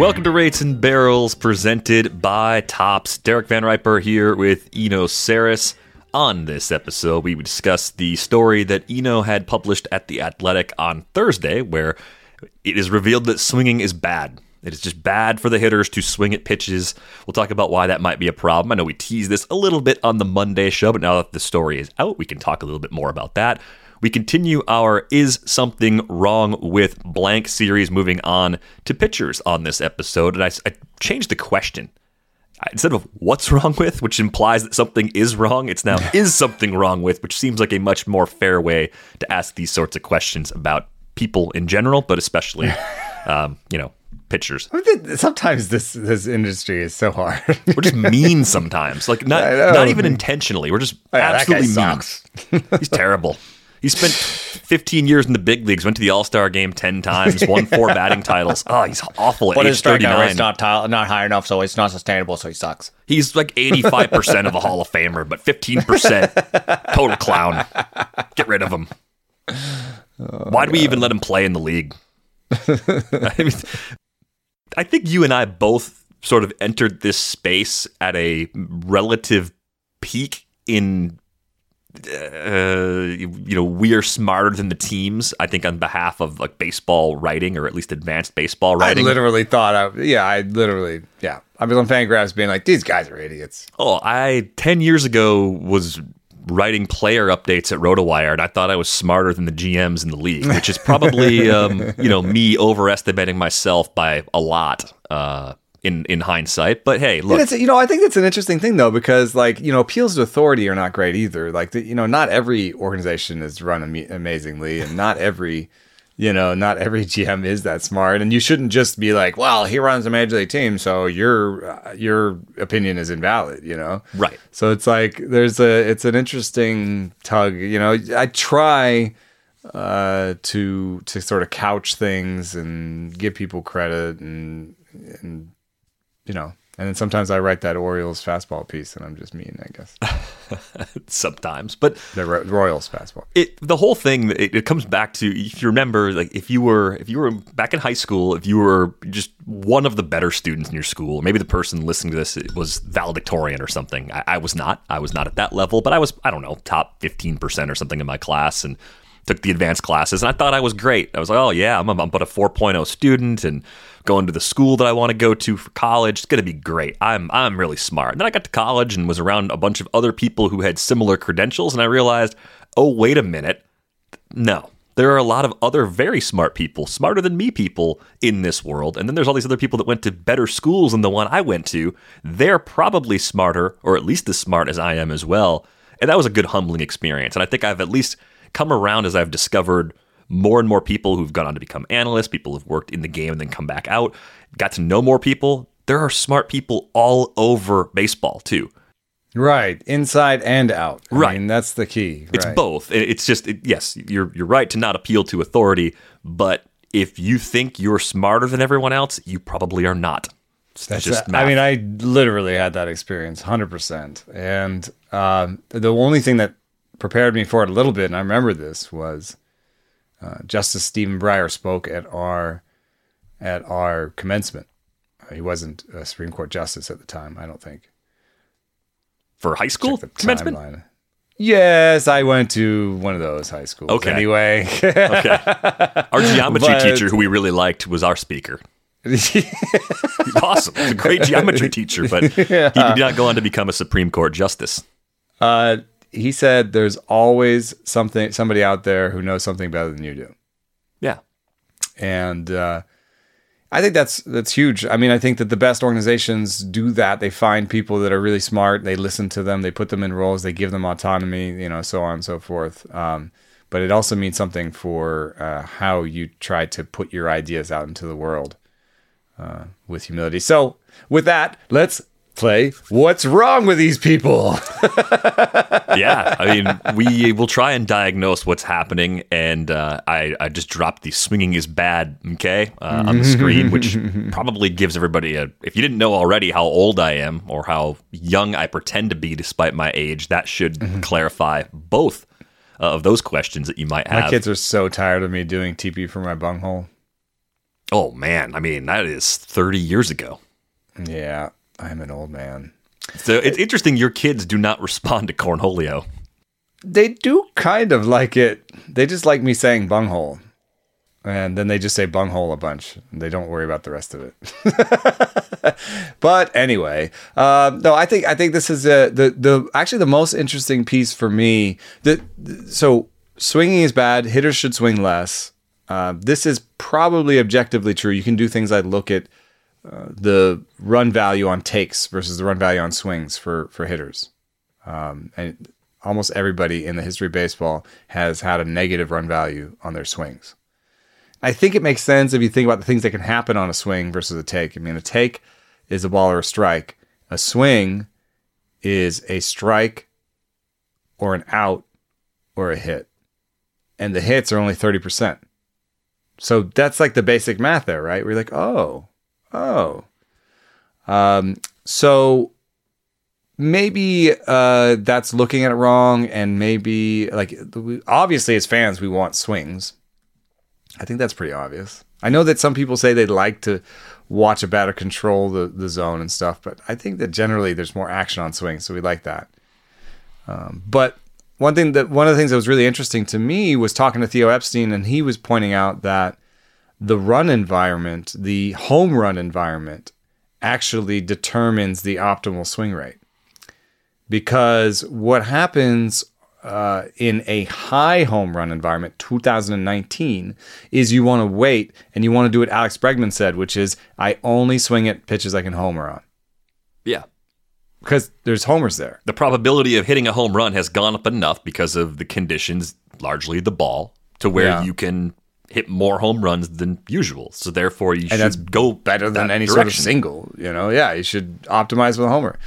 Welcome to Rates and Barrels, presented by Tops. Derek Van Riper here with Eno Sarris. On this episode, we discuss the story that Eno had published at The Athletic on Thursday, where it is revealed that swinging is bad. It is just bad for the hitters to swing at pitches. We'll talk about why that might be a problem. I know we teased this a little bit on the Monday show, but now that the story is out, we can talk a little bit more about that. We continue our Is Something Wrong with Blank series, moving on to pitchers on this episode. And I, I changed the question. Instead of what's wrong with, which implies that something is wrong, it's now is something wrong with, which seems like a much more fair way to ask these sorts of questions about people in general, but especially, um, you know, pitchers. Sometimes this this industry is so hard. We're just mean sometimes, like not not even intentionally. We're just Yeah, that guy absolutely mean. He's terrible. He spent 15 years in the big leagues, went to the All Star game 10 times, won four batting titles. Oh, he's awful at But age his 39. rate's not ti- not high enough, so it's not sustainable. So he sucks. He's like 85% of a Hall of Famer, but 15% total clown. Get rid of him. Why do we even let him play in the league? I, mean, I think you and I both sort of entered this space at a relative peak in uh, you know, we are smarter than the teams. I think on behalf of like baseball writing, or at least advanced baseball writing. I literally thought, I, yeah, I literally, yeah. I was on Fangraphs being like, these guys are idiots. Oh, I 10 years ago was writing player updates at RotoWire, and I thought I was smarter than the GMs in the league, which is probably, um, you know, me overestimating myself by a lot uh, in, in hindsight. But hey, look, it's, you know, I think it's an interesting thing though, because like, you know, appeals to authority are not great either. Like, the, you know, not every organization is run am- amazingly, and not every, you know, not every GM is that smart. And you shouldn't just be like, well, he runs a major league team, so your uh, your opinion is invalid. You know, Right. So it's like there's a it's an interesting tug. You know, I try uh, to to sort of couch things and give people credit and and you know, and then sometimes I write that Orioles fastball piece and I'm just mean, I guess. sometimes. But The Ro- Royals fastball. it the whole thing it, it comes back to if you remember like if you were if you were back in high school if you were just one of the better students in your school or maybe the person listening to this was valedictorian or something I, I was not i was not at that level but i was i don't know top 15% or something in my class and took the advanced classes and i thought i was great i was like oh yeah i'm, I'm but a 4.0 student and going to the school that i want to go to for college it's going to be great i'm i'm really smart and then i got to college and was around a bunch of other people who had similar credentials and i realized oh wait a minute no. There are a lot of other very smart people, smarter than me people in this world. And then there's all these other people that went to better schools than the one I went to. They're probably smarter, or at least as smart as I am as well. And that was a good humbling experience. And I think I've at least come around as I've discovered more and more people who've gone on to become analysts, people who've worked in the game and then come back out, got to know more people. There are smart people all over baseball too. Right. Inside and out. I Right. mean, that's the key. It's right. both. It's just it, yes, you're you're right to not appeal to authority, but if you think you're smarter than everyone else, you probably are not. It's That's just I mean, I literally had that experience, hundred percent. And um, the only thing that prepared me for it a little bit, and I remember this, was uh, Justice Stephen Breyer spoke at our at our commencement. Uh, he wasn't a Supreme Court justice at the time, I don't think. for high school the commencement. timeline. Yes, I went to one of those high schools. Okay. Anyway, Okay, our geometry But- teacher, who we really liked, was our speaker. awesome, He's a great geometry teacher, but he did not go on to become a Supreme Court justice. uh, he said, "There's always something, somebody out there who knows something better than you do." Yeah, and uh, I think that's that's huge. I mean, I think that the best organizations do that. They find people that are really smart. They listen to them. They put them in roles. They give them autonomy. You know, so on and so forth. Um, but it also means something for uh, how you try to put your ideas out into the world uh, with humility. So, with that, let's play. What's wrong with these people? yeah, I mean, we will try and diagnose what's happening, and uh, I, I just dropped the "swinging is bad" okay uh, on the screen, which probably gives everybody a. If you didn't know already how old I am or how young I pretend to be, despite my age, that should clarify both uh, of those questions that you might have. my kids are so tired of me doing TP for my bunghole. Oh man, I mean, that is thirty years ago. Yeah, I'm an old man. So it's interesting. Your kids do not respond to cornholio. They do kind of like it. They just like me saying bunghole. And then they just say bunghole a bunch. They don't worry about the rest of it. but anyway, uh, no, I think I think this is a, the the actually the most interesting piece for me. The, so swinging is bad. Hitters should swing less. Uh, this is probably objectively true. You can do things like look at the run value on takes versus the run value on swings for for hitters. Um, and almost everybody in the history of baseball has had a negative run value on their swings. I think it makes sense if you think about the things that can happen on a swing versus a take. I mean, a take is a ball or a strike. A swing is a strike or an out or a hit. And the hits are only 30%. So that's like the basic math there, right? We're like, oh, oh. Um, so maybe uh, that's looking at it wrong, and maybe like obviously as fans we want swings. I think that's pretty obvious. I know that some people say they'd like to watch a batter control the, the zone and stuff, but I think that generally there's more action on swings, so we like that. Um, but one thing that one of the things that was really interesting to me was talking to Theo Epstein, and he was pointing out that the run environment, the home run environment, actually determines the optimal swing rate. Because what happens uh, in a high home run environment, 2019, is you want to wait and you want to do what Alex Bregman said, which is I only swing at pitches I can homer on Yeah. because there's homers there. The probability of hitting a home run has gone up enough because of the conditions, largely the ball, to where Yeah. you can hit more home runs than usual. So therefore, you should that's go better than any sort of single. You know, yeah, you should optimize with a homer.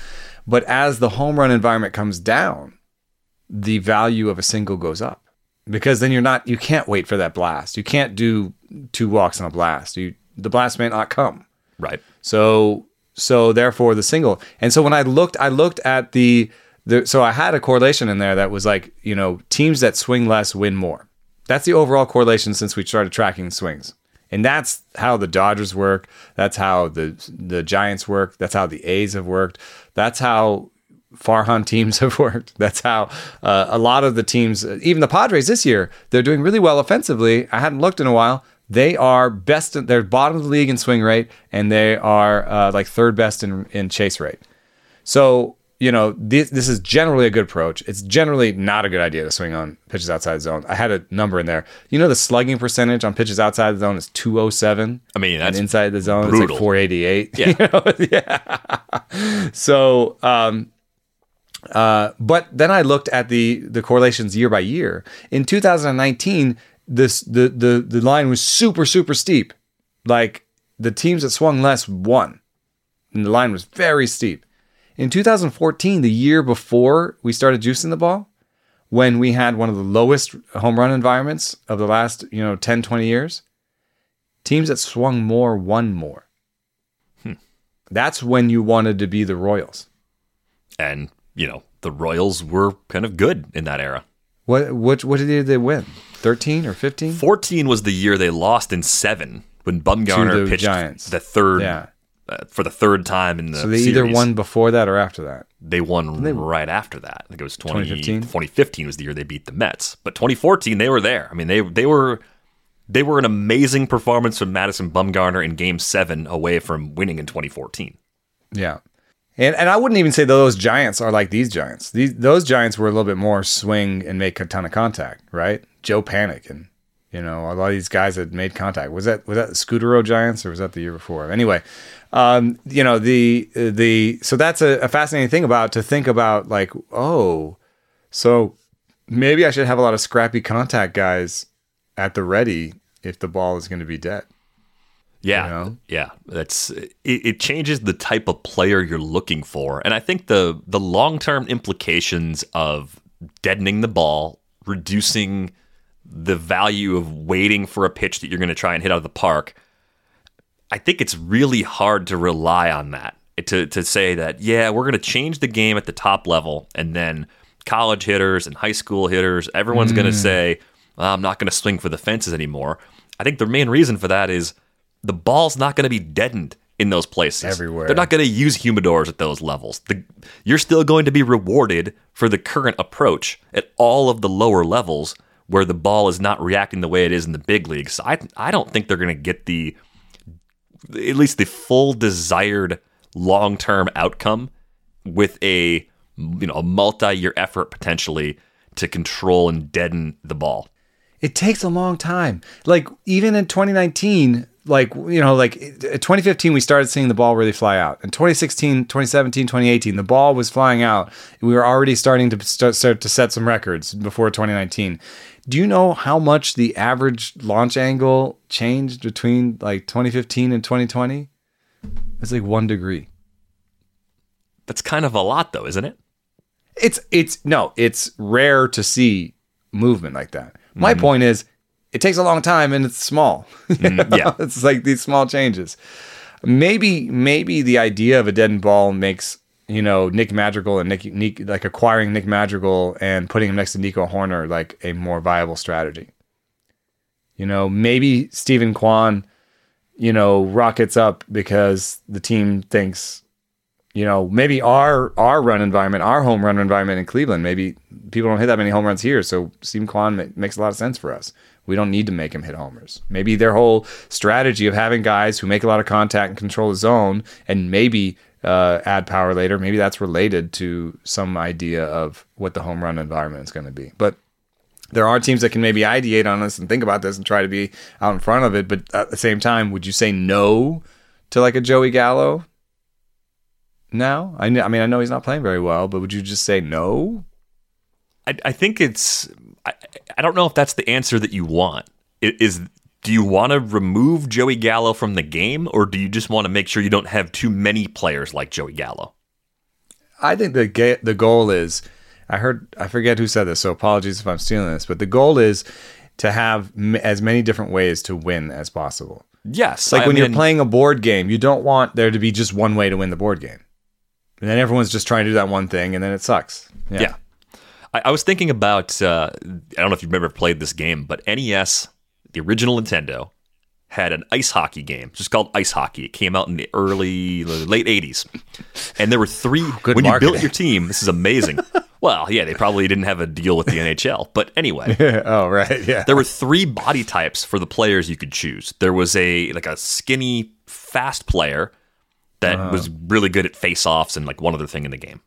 But as the home run environment comes down, the value of a single goes up because then you're not you can't wait for that blast. You can't do two walks on a blast. You the blast may not come. Right. So so therefore the single. And so when I looked I looked at the the so I had a correlation in there that was like, you know, teams that swing less win more. That's the overall correlation since we started tracking swings. And that's how the Dodgers work. That's how the the Giants work. That's how the A's have worked. That's how Farhan teams have worked. That's how uh, a lot of the teams, even the Padres this year, they're doing really well offensively. I hadn't looked in a while. They are best. They're bottom of the league in swing rate, and they are uh, like third best in in chase rate. So you know this this is generally a good approach. It's generally not a good idea to swing on pitches outside the zone. I had a number in there. You know the slugging percentage on pitches outside the zone is two oh seven. I mean, and that's inside the zone brutal. it's like four eighty eight. Yeah. yeah. So um, uh, but then I looked at the the correlations year by year. In 2019, this the the the line was super super steep. Like the teams that swung less won, and the line was very steep. In 2014, the year before we started juicing the ball, when we had one of the lowest home run environments of the last you know 10 20 years, teams that swung more won more. Hmm. That's when you wanted to be the Royals. and you know the Royals were kind of good in that era. What what what did they win? Thirteen or fifteen? 14 was the year they lost in seven when Bumgarner the pitched Giants. the third Yeah. Uh, for the third time in the So they either won before that or after that. They won they, right after that. I think it was 20, 2015? 2015 was the year they beat the Mets. But 2014 they were there. I mean they they were they were an amazing performance from Madison Bumgarner in game 7 away from winning in 2014. Yeah. And and I wouldn't even say those giants are like these giants. These those giants were a little bit more swing and make a ton of contact, right? Joe Panik and You know, a lot of these guys had made contact. Was that was that the Scutaro Giants or was that the year before? Anyway, um, you know the the so that's a, a fascinating thing about to think about like oh, so maybe I should have a lot of scrappy contact guys at the ready if the ball is going to be dead. Yeah, You know? yeah. That's it, it. Changes the type of player you're looking for, and I think the the long term implications of deadening the ball, reducing the value of waiting for a pitch that you're going to try and hit out of the park. I think it's really hard to rely on that to to say that yeah we're going to change the game at the top level, and then college hitters and high school hitters, everyone's going to mm. say "Well, I'm not going to swing for the fences anymore. I think the main reason for that is the ball's not going to be deadened in those places. Everywhere. They're not going to use humidors at those levels. The, you're still going to be rewarded for the current approach at all of the lower levels where the ball is not reacting the way it is in the big leagues. I I don't think they're going to get the at least the full desired long-term outcome with a you know a multi-year effort potentially to control and deaden the ball. It takes a long time. Like even in 2019, like you know, like uh, 2015 we started seeing the ball really fly out. In 2016, 2017, 2018, the ball was flying out. We were already starting to start, start to set some records before 2019. Do you know how much the average launch angle changed between like 2015 and 2020? It's like 1 degree. That's kind of a lot though, isn't it? It's it's no, it's rare to see movement like that. My mm-hmm. point is, it takes a long time and it's small. Mm, know? yeah. it's like these small changes. Maybe maybe the idea of a deadened ball makes you know Nick Madrigal and Nick, Nick like acquiring Nick Madrigal and putting him next to Nico Hoerner like a more viable strategy. You know, maybe Steven Kwan, you know, rockets up because the team thinks you know, maybe our our run environment, our home run environment in Cleveland, maybe people don't hit that many home runs here. So Steven Kwan ma- makes a lot of sense for us. We don't need to make him hit homers. Maybe their whole strategy of having guys who make a lot of contact and control the zone, and maybe uh, add power later. Maybe that's related to some idea of what the home run environment is going to be. But there are teams that can maybe ideate on this and think about this and try to be out in front of it. But at the same time, would you say no to like a Joey Gallo? now? I, I mean, I know he's not playing very well, but would you just say no? I, I think it's. I, I don't know if that's the answer that you want. Is do you want to remove Joey Gallo from the game, or do you just want to make sure you don't have too many players like Joey Gallo? I think the ga- the goal is. I heard. I forget who said this, so apologies if I'm stealing this. But the goal is to have m- as many different ways to win as possible. Yes, like I when you're playing a board game, you don't want there to be just one way to win the board game. And then everyone's just trying to do that one thing, and then it sucks. Yeah. I, I was thinking about. Uh, I don't know if you've ever played this game, but NES, the original Nintendo, had an ice hockey game, just called Ice Hockey. It came out in the early, late '80s, and there were three. Good when you built your team, this is amazing. well, yeah, they probably didn't have a deal with the NHL, but anyway, oh, right. Yeah. there were three body types for the players you could choose. There was a like a skinny, fast player that Uh-huh. was really good at face-offs and like one other thing in the game.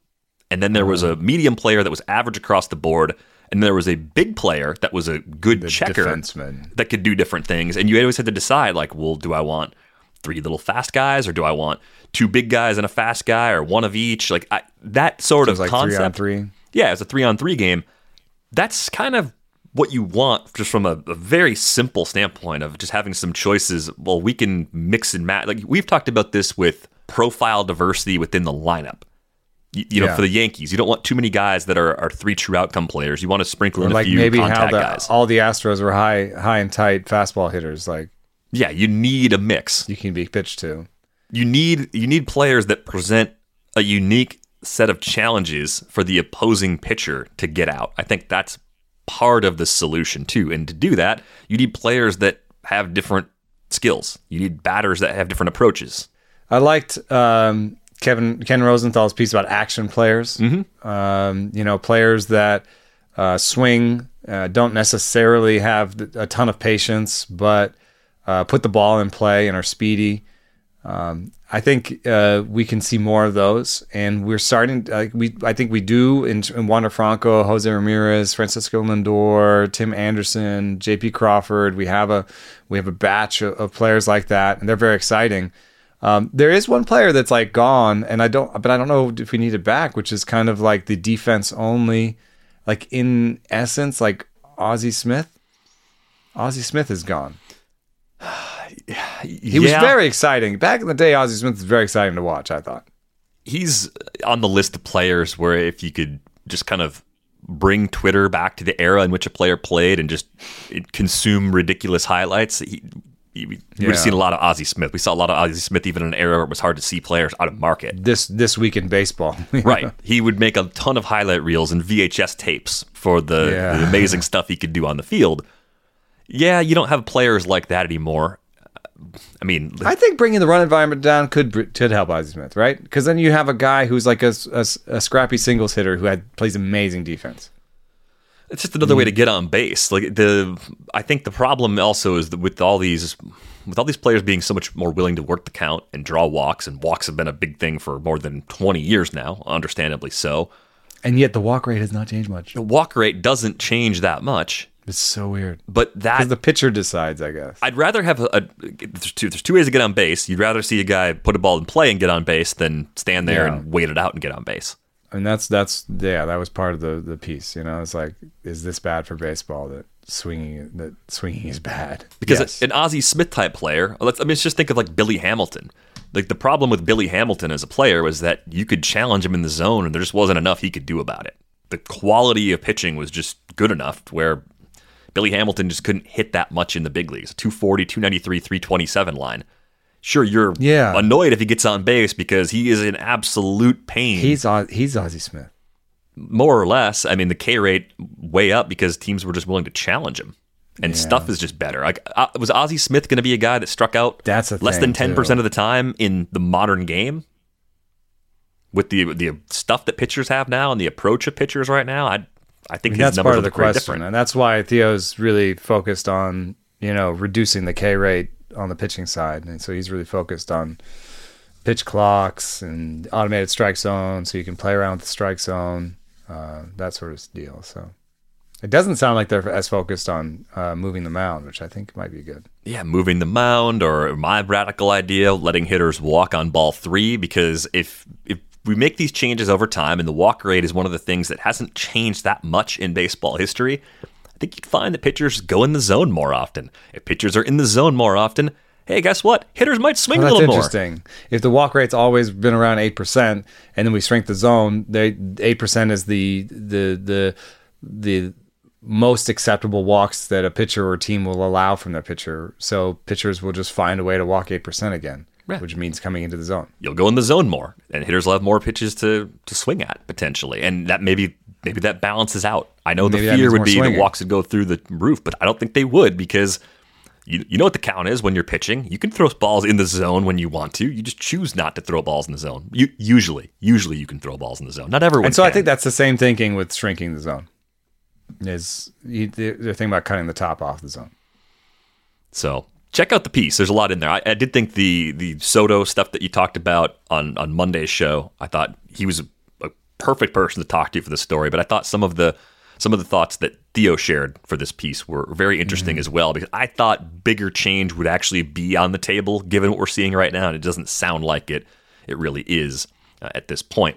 And then there was uh-huh. a medium player that was average across the board, and there was a big player that was a good The checker defenseman. that could do different things. And you always had to decide like, well, do I want three little fast guys or do I want two big guys and a fast guy or one of each? Like I, that sort It of like three on concept. three. Yeah, it's a three on three game. That's kind of what you want just from a, a very simple standpoint of just having some choices. Well, we can mix and match. Like we've talked about this with profile diversity within the lineup. You, you know, for the Yankees, you don't want too many guys that are, are three true outcome players. You want to sprinkle Or in a like few maybe how the, guys. all the Astros were high, high and tight fastball hitters. Like yeah, you need a mix. you can be pitched to. you need you need players that present a unique set of challenges for the opposing pitcher to get out. I think that's part of the solution too. And to do that, you need players that have different skills. You need batters that have different approaches. I liked um, Kevin Ken Rosenthal's piece about action players. Mm-hmm. Um, you know, players that uh, swing, uh, don't necessarily have a ton of patience, but uh, put the ball in play and are speedy. Um, I think uh, we can see more of those, and we're starting. We I think we do in, in Wander Franco, Jose Ramirez, Francisco Lindor, Tim Anderson, J.P. Crawford. We have a we have a batch of, of players like that, and they're very exciting. Um, there is one player that's like gone, and I don't, but I don't know if we need it back, which is kind of like the defense only, like in essence, like Ozzie Smith. Ozzie Smith is gone. He was very exciting. Back in the day, Ozzie Smith was very exciting to watch, I thought. He's on the list of players where if you could just kind of bring Twitter back to the era in which a player played and just consume ridiculous highlights, he, he, we Yeah. would have seen a lot of Ozzie Smith. We saw a lot of Ozzie Smith even in an era where it was hard to see players out of market. This this week in baseball, right. He would make a ton of highlight reels and VHS tapes for the, Yeah. the amazing stuff he could do on the field. Yeah, you don't have players like that anymore. I mean, I think bringing the run environment down could could help Ozzie Smith, right? Because then you have a guy who's like a scrappy singles hitter who had plays amazing defense. It's just another way to hmm. get on base. Like the, I think the problem also is that with all these, with all these players being so much more willing to work the count and draw walks, and walks have been a big thing for more than twenty years now, understandably so. And yet the walk rate has not changed much. The walk rate doesn't change that much, It's so weird. but that the pitcher decides, I guess. I'd rather have a, a there's two there's two ways to get on base. You'd rather see a guy put a ball in play and get on base than stand there Yeah. and wait it out and get on base. And that's that's yeah, that was part of the the piece. You know, it's like, is this bad for baseball that swinging that swinging is bad? Because Yes. an Ozzie Smith type player, let's I mean, let's just think of like Billy Hamilton. Like the problem with Billy Hamilton as a player was that you could challenge him in the zone, and there just wasn't enough he could do about it. The quality of pitching was just good enough where Billy Hamilton just couldn't hit that much in the big leagues. 240, 293, 327 line. Sure, you're Yeah. annoyed if he gets on base because he is an absolute pain. he's he's Ozzie Smith. more or less. I mean, the K rate way up because teams were just willing to challenge him, and stuff is just better. Like, uh, was Ozzie Smith going to be a guy that struck out That's less than ten percent too. of the time in the modern game? With the the stuff that pitchers have now and the approach of pitchers right now, I I think I mean, his that's numbers part of the question, different. and that's why Theo's really focused on you know reducing the K rate on the pitching side, and so he's really focused on pitch clocks and automated strike zone, so you can play around with the strike zone, uh, that sort of deal. So it doesn't sound like they're as focused on uh, moving the mound, which I think might be good. yeah, moving the mound or my radical idea, letting hitters walk on ball three, because if if we make these changes over time, and the walk rate is one of the things that hasn't changed that much in baseball history, I think you'd find that pitchers go in the zone more often. If pitchers are in the zone more often, hey, guess what? Hitters might swing Well, a that's little more. interesting. If the walk rate's always been around eight percent, and then we shrink the zone, they eight percent is the the the the most acceptable walks that a pitcher or team will allow from their pitcher. So pitchers will just find a way to walk eight percent again, which means coming into the zone. You'll go in the zone more, and hitters will have more pitches to to swing at potentially, and that maybe maybe that balances out. I know Maybe the fear would be swinging. that walks would go through the roof, but I don't think they would because. You, you know what the count is when you're pitching. You can throw balls in the zone when you want to. You just choose not to throw balls in the zone. You usually, usually you can throw balls in the zone. Not everyone. And so I think that's the same thinking with shrinking the zone. Is you, they're thinking about cutting the top off the zone. So check out the piece. There's a lot in there. I, I did think the the Soto stuff that you talked about on on Monday's show. I thought he was perfect person to talk to for this story. But I thought some of the some of the thoughts that Theo shared for this piece were very interesting as well because I thought bigger change would actually be on the table given what we're seeing right now, and it doesn't sound like it. It really is uh, at this point.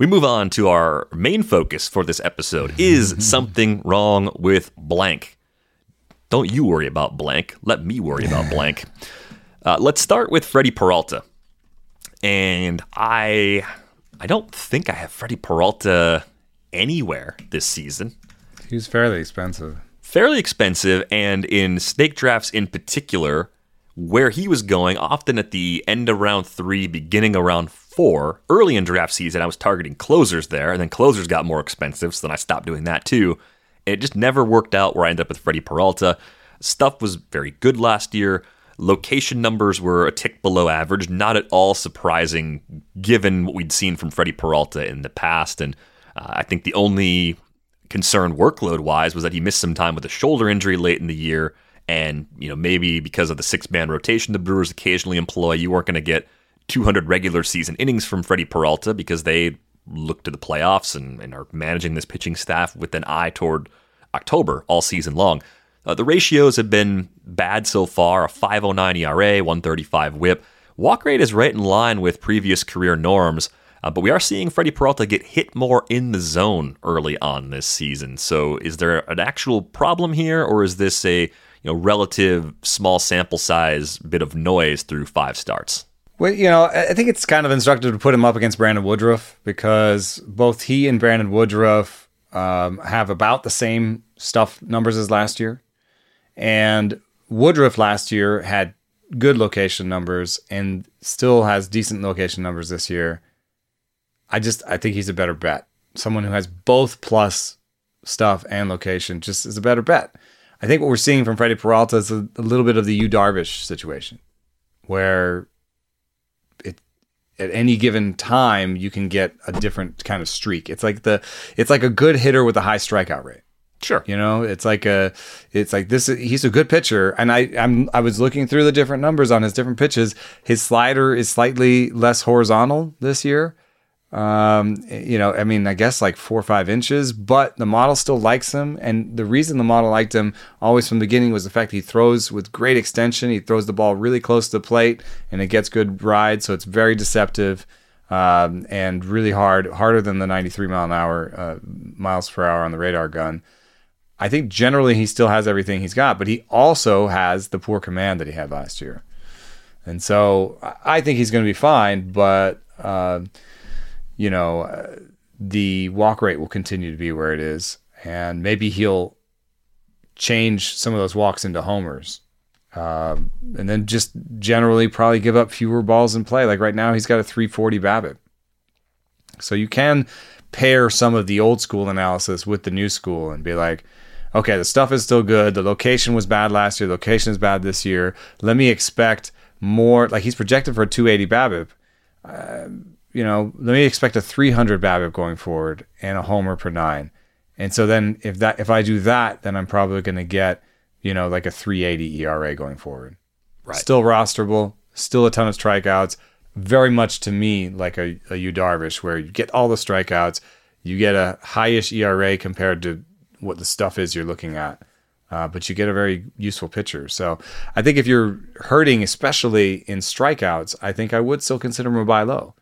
We move on to our main focus for this episode. Is something wrong with blank? Don't you worry about blank. Let me worry about blank. Uh, let's start with Freddie Peralta. And I I don't think I have Freddie Peralta anywhere this season. He was fairly expensive. Fairly expensive, and in snake drafts in particular, where he was going, often at the end of round three, beginning of round four. Early in draft season, I was targeting closers there, and then closers got more expensive, so then I stopped doing that too. And It just never worked out where I ended up with Freddie Peralta. Stuff was very good last year. Location numbers were a tick below average, not at all surprising given what we'd seen from Freddie Peralta in the past. And uh, I think the only concern workload wise was that he missed some time with a shoulder injury late in the year. And, you know, maybe because of the six man rotation the Brewers occasionally employ, you weren't going to get 200 regular season innings from Freddie Peralta because they look to the playoffs and, and are managing this pitching staff with an eye toward October all season long. Uh, the ratios have been bad so far a 509 ERA, 135 whip. Walk rate is right in line with previous career norms, uh, but we are seeing Freddie Peralta get hit more in the zone early on this season. So is there an actual problem here, or is this a you know relative small sample size bit of noise through five starts? Well, you know, I think it's kind of instructive to put him up against Brandon Woodruff because both he and Brandon Woodruff um, have about the same stuff numbers as last year. And Woodruff last year had good location numbers and still has decent location numbers this year. I just I think he's a better bet. Someone who has both plus stuff and location just is a better bet. I think what we're seeing from Freddie Peralta is a, a little bit of the Yu Darvish situation, where it at any given time you can get a different kind of streak. It's like the it's like a good hitter with a high strikeout rate. Sure. You know, it's like a, it's like this. He's a good pitcher, and I, I'm, I was looking through the different numbers on his different pitches. His slider is slightly less horizontal this year. Um, you know, I mean, I guess like four or five inches, but the model still likes him, and the reason the model liked him always from the beginning was the fact he throws with great extension. He throws the ball really close to the plate, and it gets good ride, so it's very deceptive. Um, and really hard, harder than the 93 mile an hour uh, miles per hour on the radar gun. I think generally he still has everything he's got, but he also has the poor command that he had last year. And so I think he's going to be fine, but, uh, you know, uh, the walk rate will continue to be where it is. And maybe he'll change some of those walks into homers. Um, and then just generally probably give up fewer balls in play. Like right now, he's got a 340 BABIP. So you can pair some of the old school analysis with the new school and be like, okay, the stuff is still good. The location was bad last year. The location is bad this year. Let me expect more. Like he's projected for a 280 BABIP. Uh, you know, let me expect a 300 BABIP going forward and a homer per nine. And so then if that if I do that, then I'm probably going to get you know like a 380 ERA going forward. Right. Still rosterable. Still a ton of strikeouts. Very much to me like a, a Yu Darvish, where you get all the strikeouts, you get a highish ERA compared to what the stuff is you're looking at. Uh, but you get a very useful pitcher. So I think if you're hurting, especially in strikeouts, I think I would still consider him a buy low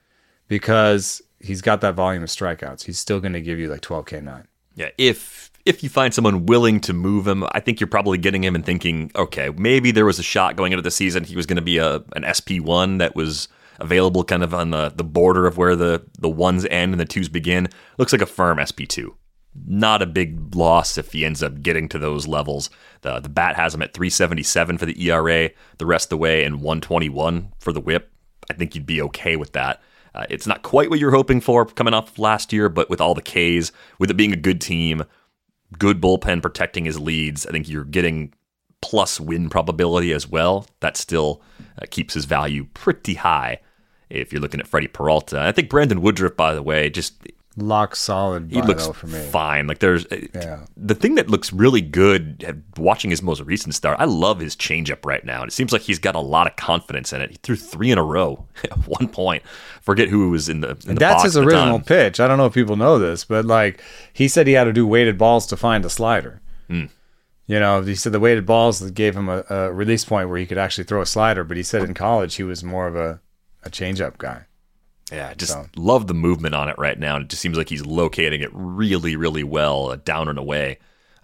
because he's got that volume of strikeouts. He's still going to give you like 12K nine. Yeah, if if you find someone willing to move him, I think you're probably getting him and thinking, okay, maybe there was a shot going into the season he was going to be a an SP one that was available kind of on the, the border of where the, the ones end and the twos begin. Looks like a firm SP two not a big loss if he ends up getting to those levels. The the bat has him at 377 for the ERA, the rest of the way, and 121 for the WHIP. I think you'd be okay with that. Uh, it's not quite what you're hoping for coming off last year, but with all the Ks, with it being a good team, good bullpen protecting his leads, I think you're getting plus win probability as well. That still uh, keeps his value pretty high if you're looking at Freddie Peralta. I think Brandon Woodruff, by the way, just lock solid. He looks for me. fine. Like there's Yeah. the thing that looks really good uh, watching his most recent start. I love his changeup right now. And it seems like he's got a lot of confidence in it. He threw three in a row at one point. Forget who was in the. In the That's his at original pitch. I don't know if people know this, but like he said, he had to do weighted balls to find a slider. Hmm. You know, he said the weighted balls that gave him a, a release point where he could actually throw a slider. But he said in college he was more of a a changeup guy. Yeah, just So. love the movement on it right now. It just seems like he's locating it really, really well uh, down and away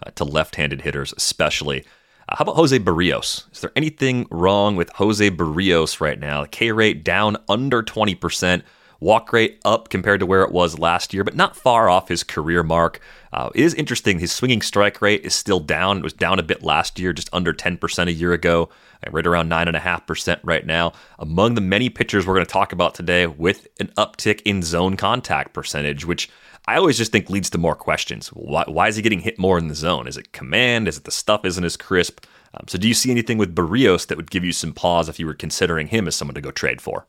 uh, to left-handed hitters, especially. Uh, how about Jose Berrios? Is there anything wrong with Jose Berrios right now? The K rate down under 20%, walk rate up compared to where it was last year, but not far off his career mark. Uh, it is interesting. His swinging strike rate is still down. It was down a bit last year, just under 10% a year ago, uh, right around 9.5% right now. Among the many pitchers we're going to talk about today with an uptick in zone contact percentage, which I always just think leads to more questions. Why, why is he getting hit more in the zone? Is it command? Is it the stuff isn't as crisp? Um, so, do you see anything with Berrios that would give you some pause if you were considering him as someone to go trade for?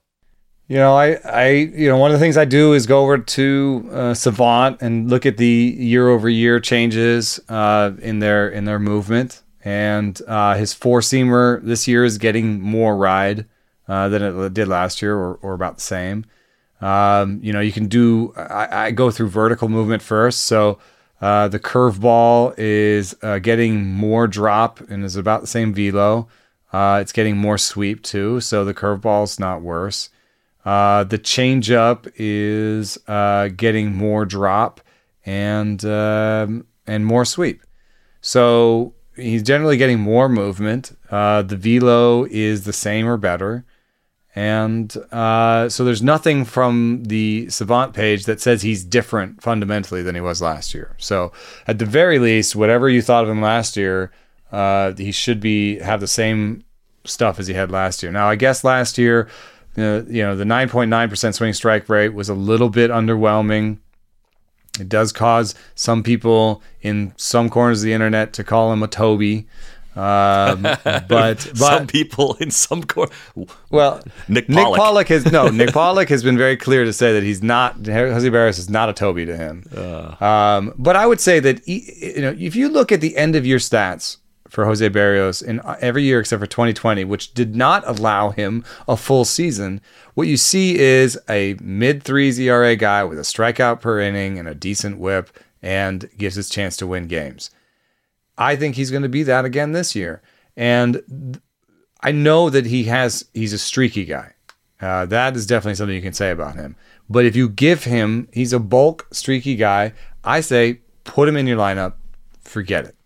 You know, I, I, you know, one of the things I do is go over to uh, Savant and look at the year over year changes uh, in their in their movement. And uh, his four seamer this year is getting more ride uh, than it did last year, or, or about the same. Um, you know, you can do. I, I go through vertical movement first, so uh, the curveball is uh, getting more drop and is about the same velo. It's getting more sweep too, so the curveball's not worse. Uh, the changeup is uh, getting more drop and um, and more sweep. So he's generally getting more movement. Uh, the velo is the same or better. And uh, so there's nothing from the Savant page that says he's different fundamentally than he was last year. So at the very least, whatever you thought of him last year, uh, he should be have the same stuff as he had last year. Now, I guess last year, uh, you know, the 9.9% swing strike rate was a little bit underwhelming. It does cause some people in some corners of the internet to call him a Toby. Um, but but some people in some court. well, Nick Nick Pollack. Pollack has no. Nick Pollack has been very clear to say that he's not. Jose Berrios is not a Toby to him. Um, but I would say that you know if you look at the end of year stats for Jose Berrios in every year except for 2020, which did not allow him a full season, what you see is a mid threes ERA guy with a strikeout per inning and a decent WHIP, and gives his chance to win games. I think he's going to be that again this year. And I know that he has he's a streaky guy. Uh, that is definitely something you can say about him. But if you give him, he's a bulk streaky guy. I say put him in your lineup. Forget it.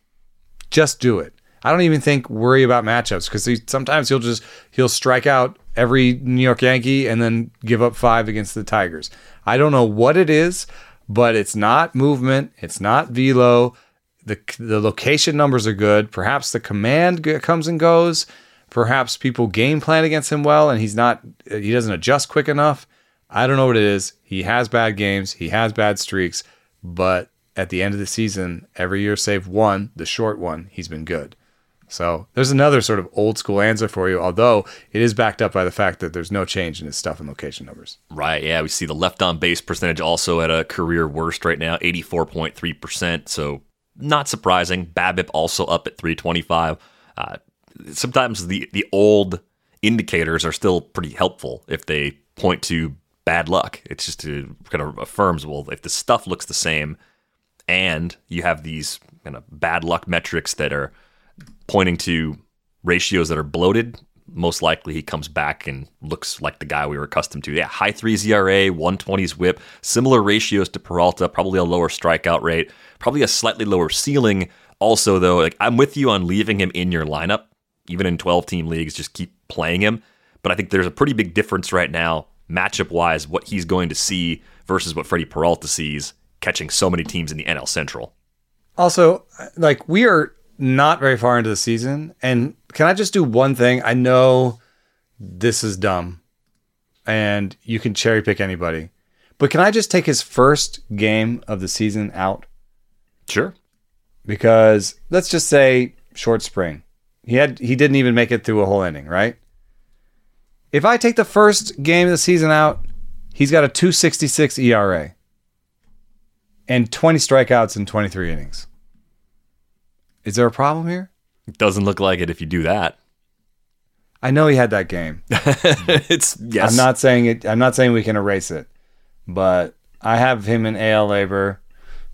Just do it. I don't even think worry about matchups because he, sometimes he'll just he'll strike out every New York Yankee and then give up five against the Tigers. I don't know what it is, but it's not movement. It's not velo. The the location numbers are good. Perhaps the command comes and goes. Perhaps people game plan against him well, and he's not. He doesn't adjust quick enough. I don't know what it is. He has bad games. He has bad streaks, but at the end of the season, every year save one, the short one, he's been good. So there's another sort of old school answer for you, although it is backed up by the fact that there's no change in his stuff and location numbers. Right. Yeah. We see the left on base percentage also at a career worst right now, 84.3%. So not surprising. BABIP also up at 325. Uh, sometimes the, the old indicators are still pretty helpful if they point to bad luck. It's just to kind of affirms, well, if the stuff looks the same and you have these kind of bad luck metrics that are pointing to ratios that are bloated, most likely he comes back and looks like the guy we were accustomed to. Yeah, high threes ERA, 120s whip, similar ratios to Peralta, probably a lower strikeout rate, probably a slightly lower ceiling. Also, though, like I'm with you on leaving him in your lineup, even in 12 team leagues, just keep playing him. But I think there's a pretty big difference right now, matchup wise, what he's going to see versus what Freddie Peralta sees catching so many teams in the NL Central. Also, like we are not very far into the season, and can I just do one thing? I know this is dumb, and you can cherry pick anybody, but can I just take his first game of the season out? Sure. Because let's just say short spring, he had he didn't even make it through a whole inning, right? If I take the first game of the season out, he's got a 266 ERA. and 20 strikeouts in 23 innings. Is there a problem here? Doesn't look like it if you do that. I know he had that game. it's yes. I'm not saying it. I'm not saying we can erase it, but I have him in AL LABR.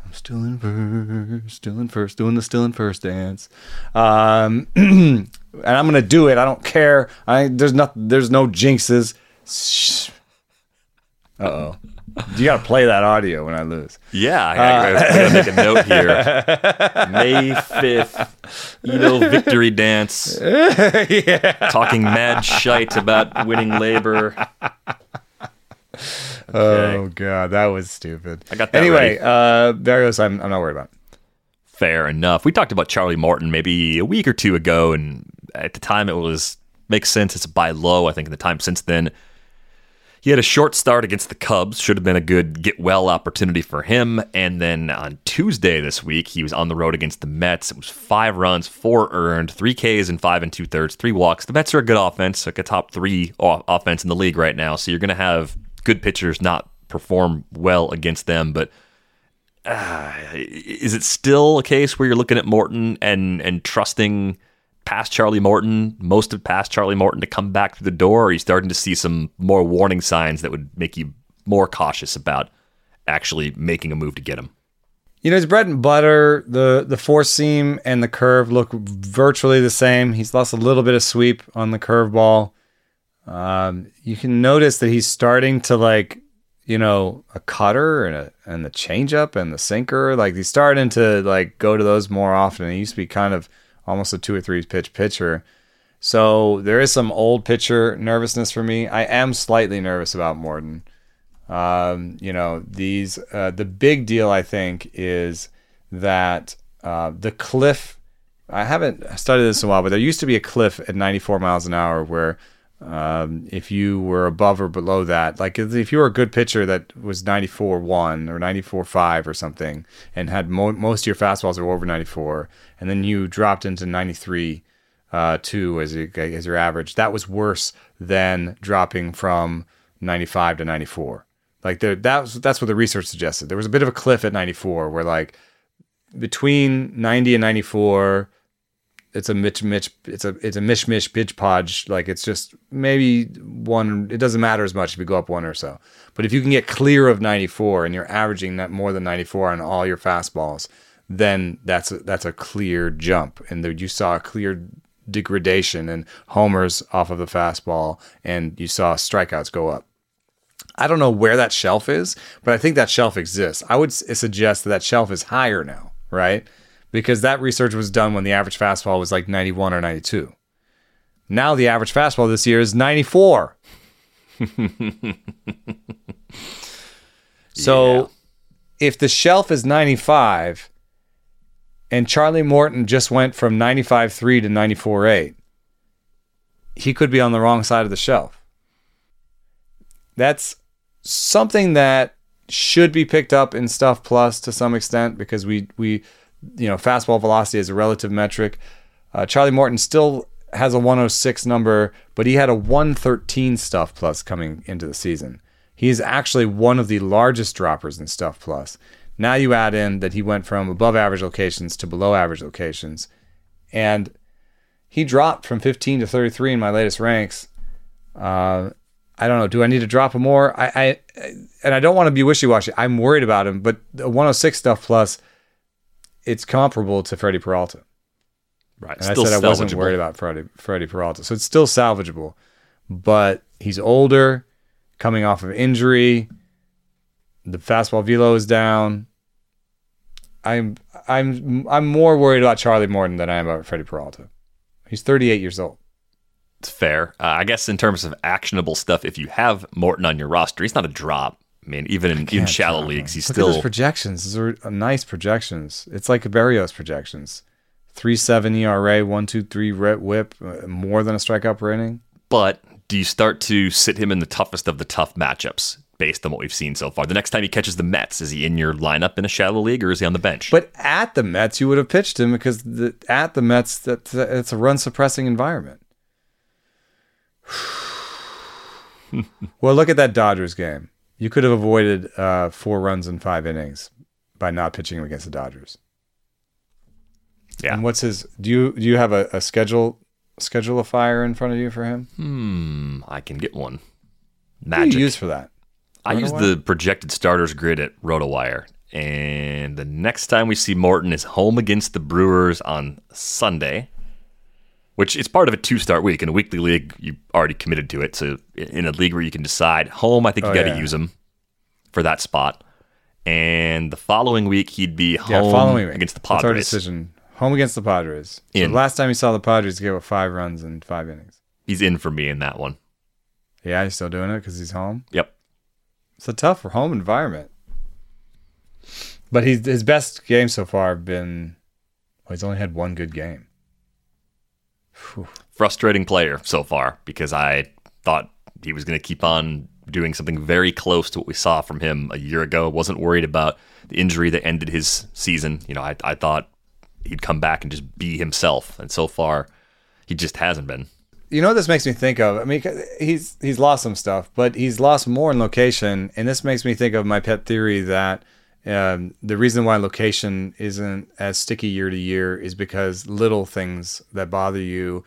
I'm still in first, still in first, doing the still in first dance. Um, and I'm gonna do it. I don't care. I there's not there's no jinxes. Uh oh. You gotta play that audio when I lose. Yeah, I, I, I gotta make a note here. May fifth, Eno victory dance. Talking mad shite about winning LABR. Oh god, that was stupid. I got that Anyway, ready. uh, Berrios, I'm I'm not worried about. Fair enough. We talked about Charlie Morton maybe a week or two ago, and at the time it was makes sense. It's a buy low. I think in the time since then, he had a short start against the Cubs. Should have been a good get well opportunity for him. And then on Tuesday this week, he was on the road against the Mets. It was five runs, four earned, three Ks and five and two thirds, three walks. The Mets are a good offense, like a top three offense in the league right now. So you're going to have good pitchers not perform well against them, but uh, is it still a case where you're looking at Morton and and trusting past Charlie Morton, most of past Charlie Morton to come back through the door? Or are you starting to see some more warning signs that would make you more cautious about actually making a move to get him? You know, his bread and butter, the the four seam and the curve look virtually the same. He's lost a little bit of sweep on the curveball. Um, you can notice that he's starting to like, you know, a cutter and a and the changeup and the sinker. Like he's starting to like go to those more often. He used to be kind of almost a two or three pitch pitcher. So there is some old pitcher nervousness for me. I am slightly nervous about Morton. Um, you know, these uh, the big deal I think is that uh, the cliff. I haven't studied this in a while, but there used to be a cliff at 94 miles an hour where um, if you were above or below that, like if, you were a good pitcher that was 94 one or 94 five or something, and had mo- most of your fastballs were over 94, and then you dropped into 93 uh, two as your, as your average, that was worse than dropping from 95 to 94. Like there, that was, that's what the research suggested. There was a bit of a cliff at 94 where like between 90 and 94, it's a mitch mitch it's a it's a mish mish bitch podge. Like it's just maybe one. It doesn't matter as much if you go up one or so. But if you can get clear of 94 and you're averaging that more than 94 on all your fastballs, then that's a, that's a clear jump. And there, you saw a clear degradation and homers off of the fastball, and you saw strikeouts go up. I don't know where that shelf is, but I think that shelf exists. I would suggest that that shelf is higher now, right? Because that research was done when the average fastball was like 91 or 92. Now the average fastball this year is 94. so if the shelf is 95 and Charlie Morton just went from 95.3 to 94.8, he could be on the wrong side of the shelf. That's something that should be picked up in Stuff Plus to some extent because we we you know fastball velocity is a relative metric. Uh, Charlie Morton still has a 106 number, but he had a 113 Stuff Plus coming into the season. He is actually one of the largest droppers in Stuff Plus. Now you add in that he went from above average locations to below average locations, and he dropped from 15 to 33 in my latest ranks. Uh, I don't know. Do I need to drop him more? I, I and I don't want to be wishy washy. I'm worried about him, but the 106 stuff plus, it's comparable to Freddie Peralta. Right. And I said I wasn't worried about Freddie Freddie Peralta, so it's still salvageable. But he's older, coming off of injury. The fastball velo is down. I'm I'm I'm more worried about Charlie Morton than I am about Freddie Peralta. He's 38 years old. It's fair. Uh, I guess in terms of actionable stuff, if you have Morton on your roster, he's not a drop. I mean, even in, in shallow leagues, he's Look still projections. Those are uh, nice projections. It's like Berrios projections. Three seven ERA, one two three whip, uh, more than a strikeout per inning. But do you start to sit him in the toughest of the tough matchups based on what we've seen so far? The next time he catches the Mets, is he in your lineup in a shallow league or is he on the bench? But at the Mets, you would have pitched him because the, at the Mets, that it's a run suppressing environment. well, look at that Dodgers game. You could have avoided uh, four runs in five innings by not pitching him against the Dodgers. Yeah. And what's his? Do you do you have a, a schedule schedule of fire in front of you for him? Hmm, I can get one. What Magic. do you use for that? I use the projected starters grid at RotoWire. And the next time we see Morton is home against the Brewers on Sunday, which is part of a two start week. In a weekly league, you already committed to it. So in a league where you can decide home, I think you Oh, got to yeah. use him for that spot. And the following week, he'd be Yeah, home following week against the That's our Padres. decision. Home against the Padres. So the last time you saw the Padres, he gave up five runs in five innings. He's in for me in that one. Yeah, he's still doing it because he's home. Yep. It's a tough home environment. But he's, his best game so far have been. Well, he's only had one good game. Frustrating player so far because I thought he was going to keep on doing something very close to what we saw from him a year ago. Wasn't worried about the injury that ended his season. You know, I, I thought he'd come back and just be himself, and so far, he just hasn't been. You know what this makes me think of? I mean, he's he's lost some stuff, but he's lost more in location, and this makes me think of my pet theory that um, the reason why location isn't as sticky year to year is because little things that bother you,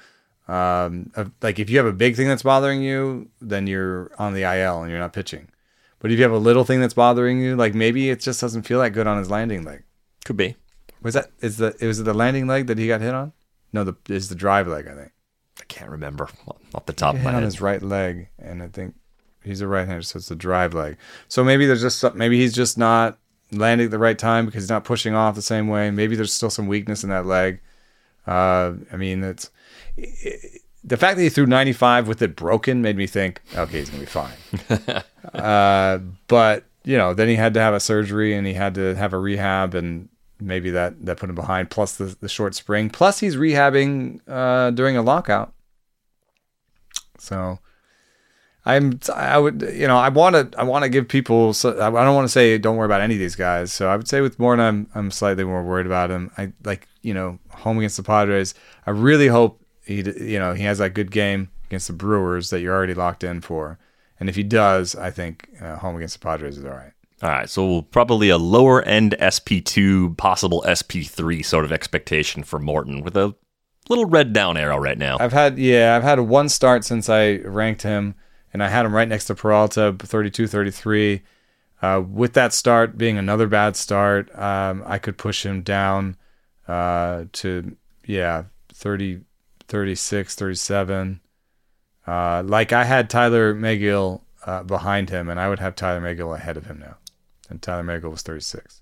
um, like if you have a big thing that's bothering you, then you're on the IL and you're not pitching. But if you have a little thing that's bothering you, like maybe it just doesn't feel that good on his landing leg. Could be. Was that is the was it the landing leg that he got hit on? No, the is the drive leg. I think. I can't remember off the top of hit my on head. his right leg, and I think he's a right-hander, so it's the drive leg. So maybe there's just maybe he's just not landing at the right time because he's not pushing off the same way. Maybe there's still some weakness in that leg. Uh, I mean, it's the fact that he threw 95 with it broken made me think, okay, he's gonna be fine. uh, but you know, then he had to have a surgery and he had to have a rehab and. Maybe that, that put him behind. Plus the, the short spring. Plus he's rehabbing uh, during a lockout. So I'm I would you know I want to I want to give people so, I don't want to say don't worry about any of these guys. So I would say with Morton I'm I'm slightly more worried about him. I like you know home against the Padres. I really hope he you know he has that good game against the Brewers that you're already locked in for. And if he does, I think uh, home against the Padres is all right. All right, so probably a lower end SP2, possible SP3 sort of expectation for Morton with a little red down arrow right now. I've had yeah, I've had one start since I ranked him, and I had him right next to Peralta, 32, 33. Uh, with that start being another bad start, um, I could push him down uh, to yeah, 30, 36, 37. Uh, like I had Tylor Megill uh, behind him, and I would have Tylor Megill ahead of him now. And Tylor Megill was 36.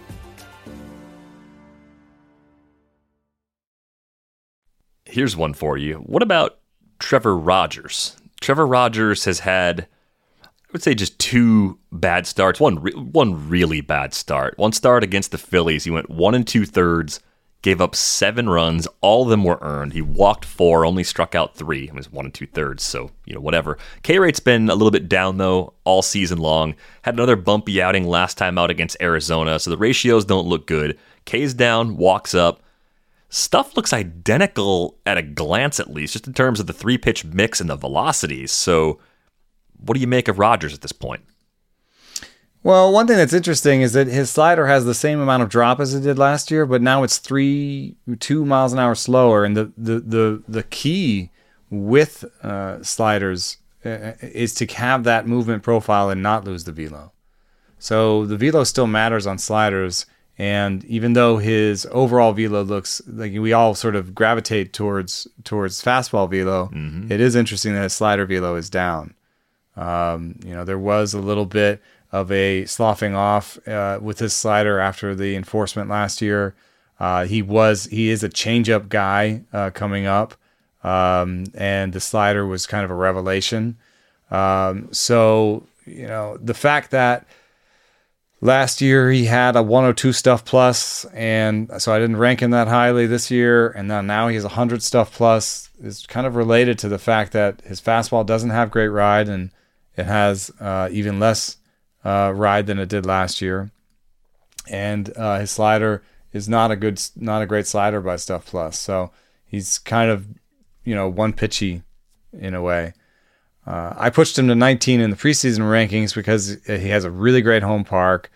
Here's one for you. What about Trevor Rogers? Trevor Rogers has had, I would say, just two bad starts. One, re- one really bad start. One start against the Phillies. He went one and two thirds, gave up seven runs. All of them were earned. He walked four, only struck out three. It was one and two thirds. So you know, whatever. K rate's been a little bit down though all season long. Had another bumpy outing last time out against Arizona. So the ratios don't look good. K's down, walks up stuff looks identical at a glance, at least, just in terms of the three pitch mix and the velocities. So, what do you make of Rogers at this point? Well, one thing that's interesting is that his slider has the same amount of drop as it did last year, but now it's three, two miles an hour slower. And the the the, the key with uh, sliders uh, is to have that movement profile and not lose the velo. So the velo still matters on sliders, And even though his overall velo looks like we all sort of gravitate towards towards fastball velo, it is interesting that his slider velo is down. Um, you know, there was a little bit of a sloughing off uh, with his slider after the enforcement last year. Uh, he was he is a changeup guy uh, coming up, um, and the slider was kind of a revelation. Um, so you know the fact that last year he had a 102 stuff plus, and so I didn't rank him that highly this year, and then now he has 100 stuff plus is kind of related to the fact that his fastball doesn't have great ride and it has uh, even less uh, ride than it did last year, and uh, his slider is not a good, not a great slider by Stuff Plus. So he's kind of, you know, one pitchy in a way. Uh, I pushed him to 19 in the preseason rankings because he has a really great home park.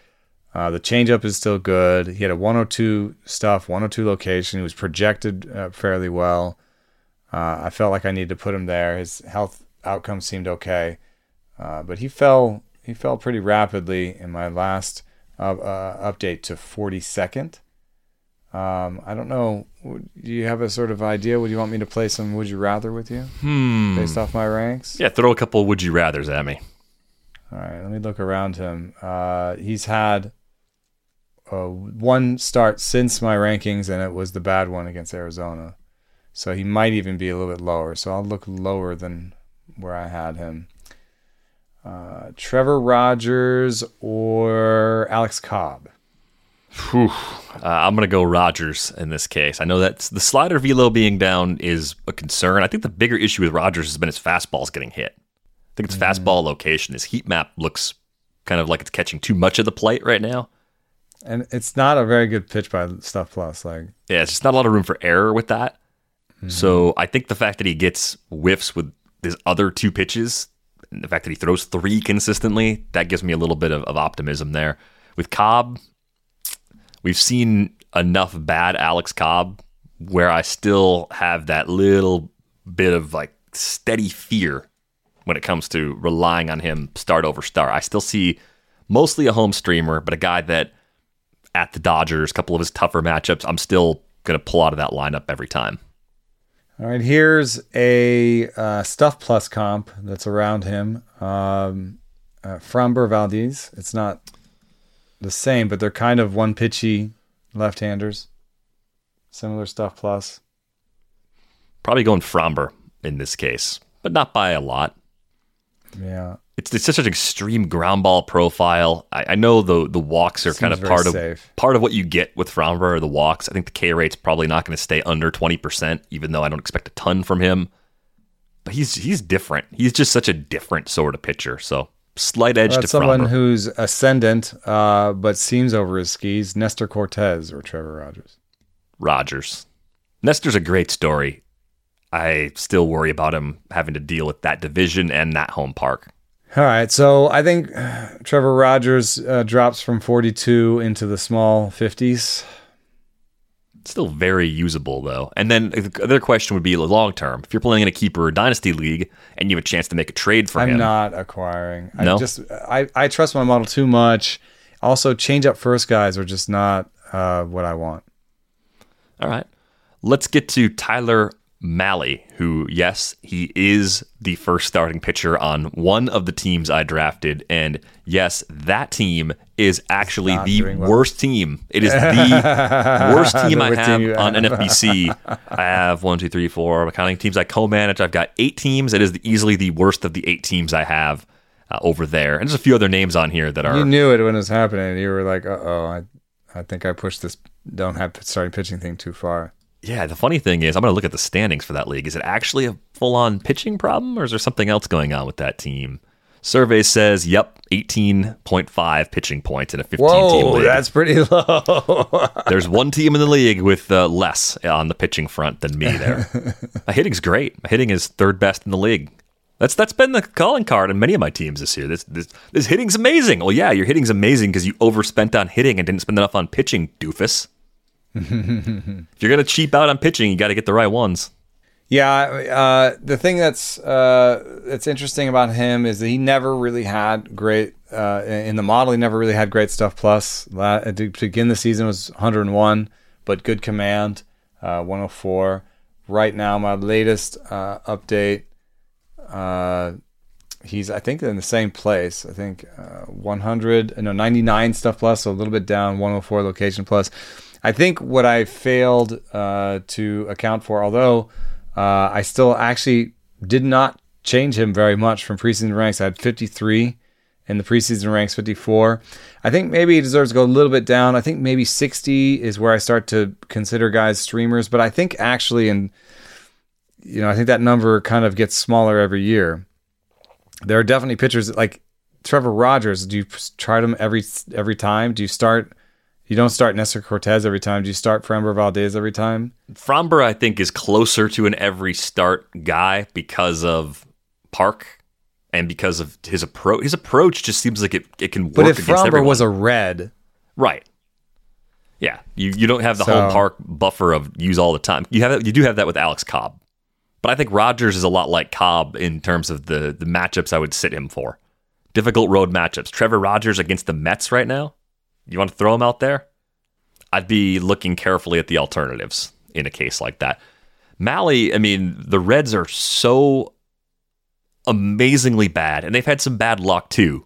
Uh, the changeup is still good. He had a 102 stuff, 102 location. He was projected uh, fairly well. Uh, I felt like I needed to put him there. His health outcomes seemed okay, uh, but he fell he fell pretty rapidly in my last uh, update to 42nd. Um, I don't know. Do you have a sort of idea? Would you want me to play some Would You Rather with you Hmm. based off my ranks? Yeah, throw a couple would you rather's at me. All right, let me look around him. Uh, he's had uh, one start since my rankings, and it was the bad one against Arizona. So he might even be a little bit lower. So I'll look lower than where I had him. Uh, Trevor Rogers or Alex Cobb? Whew. Uh, I'm going to go Rogers in this case. I know that the slider velo being down is a concern. I think the bigger issue with Rogers has been his fastballs getting hit. I think it's fastball location. His heat map looks kind of like it's catching too much of the plate right now. And it's not a very good pitch by Stuff Plus. Like, Yeah, it's just not a lot of room for error with that. So I think the fact that he gets whiffs with his other two pitches, and the fact that he throws three consistently, that gives me a little bit of, of optimism there. With Cobb, we've seen enough bad Alex Cobb where I still have that little bit of like steady fear when it comes to relying on him start over start. I still see mostly a home streamer, but a guy that at the Dodgers, a couple of his tougher matchups, I'm still going to pull out of that lineup every time. All right, here's a uh, Stuff Plus comp that's around him. Um, uh, Framber Valdez. It's not the same, but they're kind of one pitchy left-handers. Similar Stuff Plus. Probably going Framber in this case, but not by a lot. Yeah, It's, it's such an extreme ground ball profile. I, I know the the walks are kind of part very of part of what you get with Framber are the walks. I think the K rate's probably not going to stay under twenty percent, even though I don't expect a ton from him. But he's he's different. He's just such a different sort of pitcher. So slight edge that's to someone who's ascendant, uh, but seems over his skis. Nestor Cortes or Trevor Rogers. Rogers. Nestor's a great story. I still worry about him having to deal with that division and that home park. All right, so I think Trevor Rogers uh, drops from 42 into the small 50s. Still very usable though. And then the other question would be long term. If you're playing in a keeper dynasty league and you have a chance to make a trade for him. I'm not acquiring. I No? just I, I trust my model too much. Also, change up first guys are just not uh, what I want. All right. Let's get to Tyler Mahle, who, yes, he is the first starting pitcher on one of the teams I drafted. And yes, that team is actually not the well. worst team. It is the worst team The I have team on. NFBC. I have one, two, three, four. I'm counting teams I co manage. I've got eight teams. It is the, easily the worst of the eight teams I have uh, over there. And there's a few other names on here that are. You knew it when it was happening. You were like, "Uh oh, I I think I pushed this don't have starting pitching thing too far." Yeah, the funny thing is, I'm going to look at the standings for that league. Is it actually a full on pitching problem, or is there something else going on with that team? Survey says, yep, 18.5 pitching points in a 15 team league. that's pretty low. There's one team in the league with uh, less on the pitching front than me there. my hitting's great. My hitting is third best in the league. That's that's been the calling card in many of my teams this year. This this, this hitting's amazing. Well, yeah, your hitting's amazing because you overspent on hitting and didn't spend enough on pitching, doofus. if you're gonna cheap out on pitching, you got to get the right ones. Yeah, uh, the thing that's uh, that's interesting about him is that he never really had great uh, in the model. He never really had great stuff. Plus, to begin the season was 101, but good command, uh, 104. Right now, my latest uh, update, uh, he's I think in the same place. I think uh, 100, no 99 stuff plus, so a little bit down. 104 location plus. I think what I failed uh, to account for, although uh, I still actually did not change him very much from preseason ranks. I had 53 in the preseason ranks, 54. I think maybe he deserves to go a little bit down. I think maybe 60 is where I start to consider guys streamers, but I think actually, and you know, I think that number kind of gets smaller every year. There are definitely pitchers like Trevor Rogers. Do you try them every every time? Do you start? You don't start Nestor Cortes every time. Do you start Framber Valdez every time? Framber, I think, is closer to an every start guy because of Park and because of his approach. His approach just seems like it, it can work. But if against Framber everyone. was a red, right, yeah, you you don't have the So- home park buffer of use all the time. You have you do have that with Alex Cobb, but I think Rogers is a lot like Cobb in terms of the the matchups I would sit him for. Difficult road matchups. Trevor Rogers against the Mets right now. You want to throw him out there? I'd be looking carefully at the alternatives in a case like that. Mahle, I mean, the Reds are so amazingly bad, and they've had some bad luck too.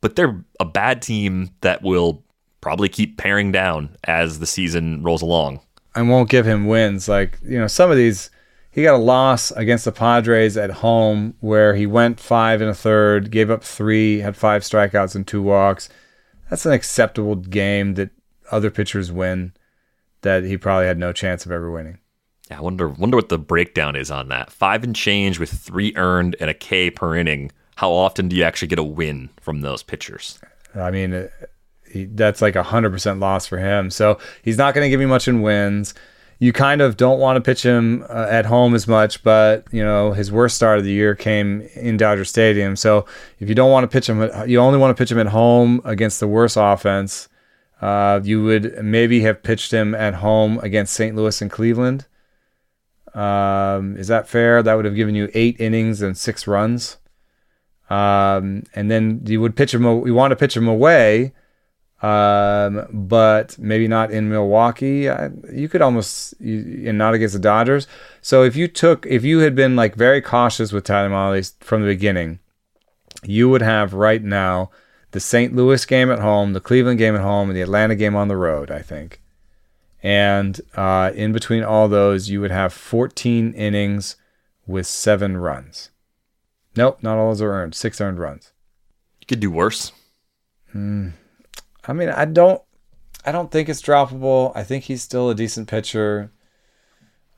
But they're a bad team that will probably keep paring down as the season rolls along. I won't give him wins. Like, you know, some of these, he got a loss against the Padres at home where he went five and a third, gave up three, had five strikeouts and two walks. That's an acceptable game that other pitchers win that he probably had no chance of ever winning. Yeah, I wonder wonder what the breakdown is on that. Five and change with three earned and a K per inning. How often do you actually get a win from those pitchers? I mean, uh, he, that's like a hundred percent loss for him. So he's not going to give you much in wins. You kind of don't want to pitch him uh, at home as much, but you know his worst start of the year came in Dodger Stadium. So if you don't want to pitch him, you only want to pitch him at home against the worst offense. Uh, you would maybe have pitched him at home against St. Louis and Cleveland. Um, is that fair? That would have given you eight innings and six runs. Um, and then you would pitch him. You want to pitch him away, um, but maybe not in Milwaukee. I, you could almost you, and not against the Dodgers. So if you took, if you had been like very cautious with Tyler Mahle from the beginning, you would have right now the St. Louis game at home, the Cleveland game at home, and the Atlanta game on the road. I think. And uh, in between all those, you would have 14 innings with seven runs. Nope, not all those are earned. Six earned runs. You could do worse. I mean, I don't, I don't think it's droppable. I think he's still a decent pitcher.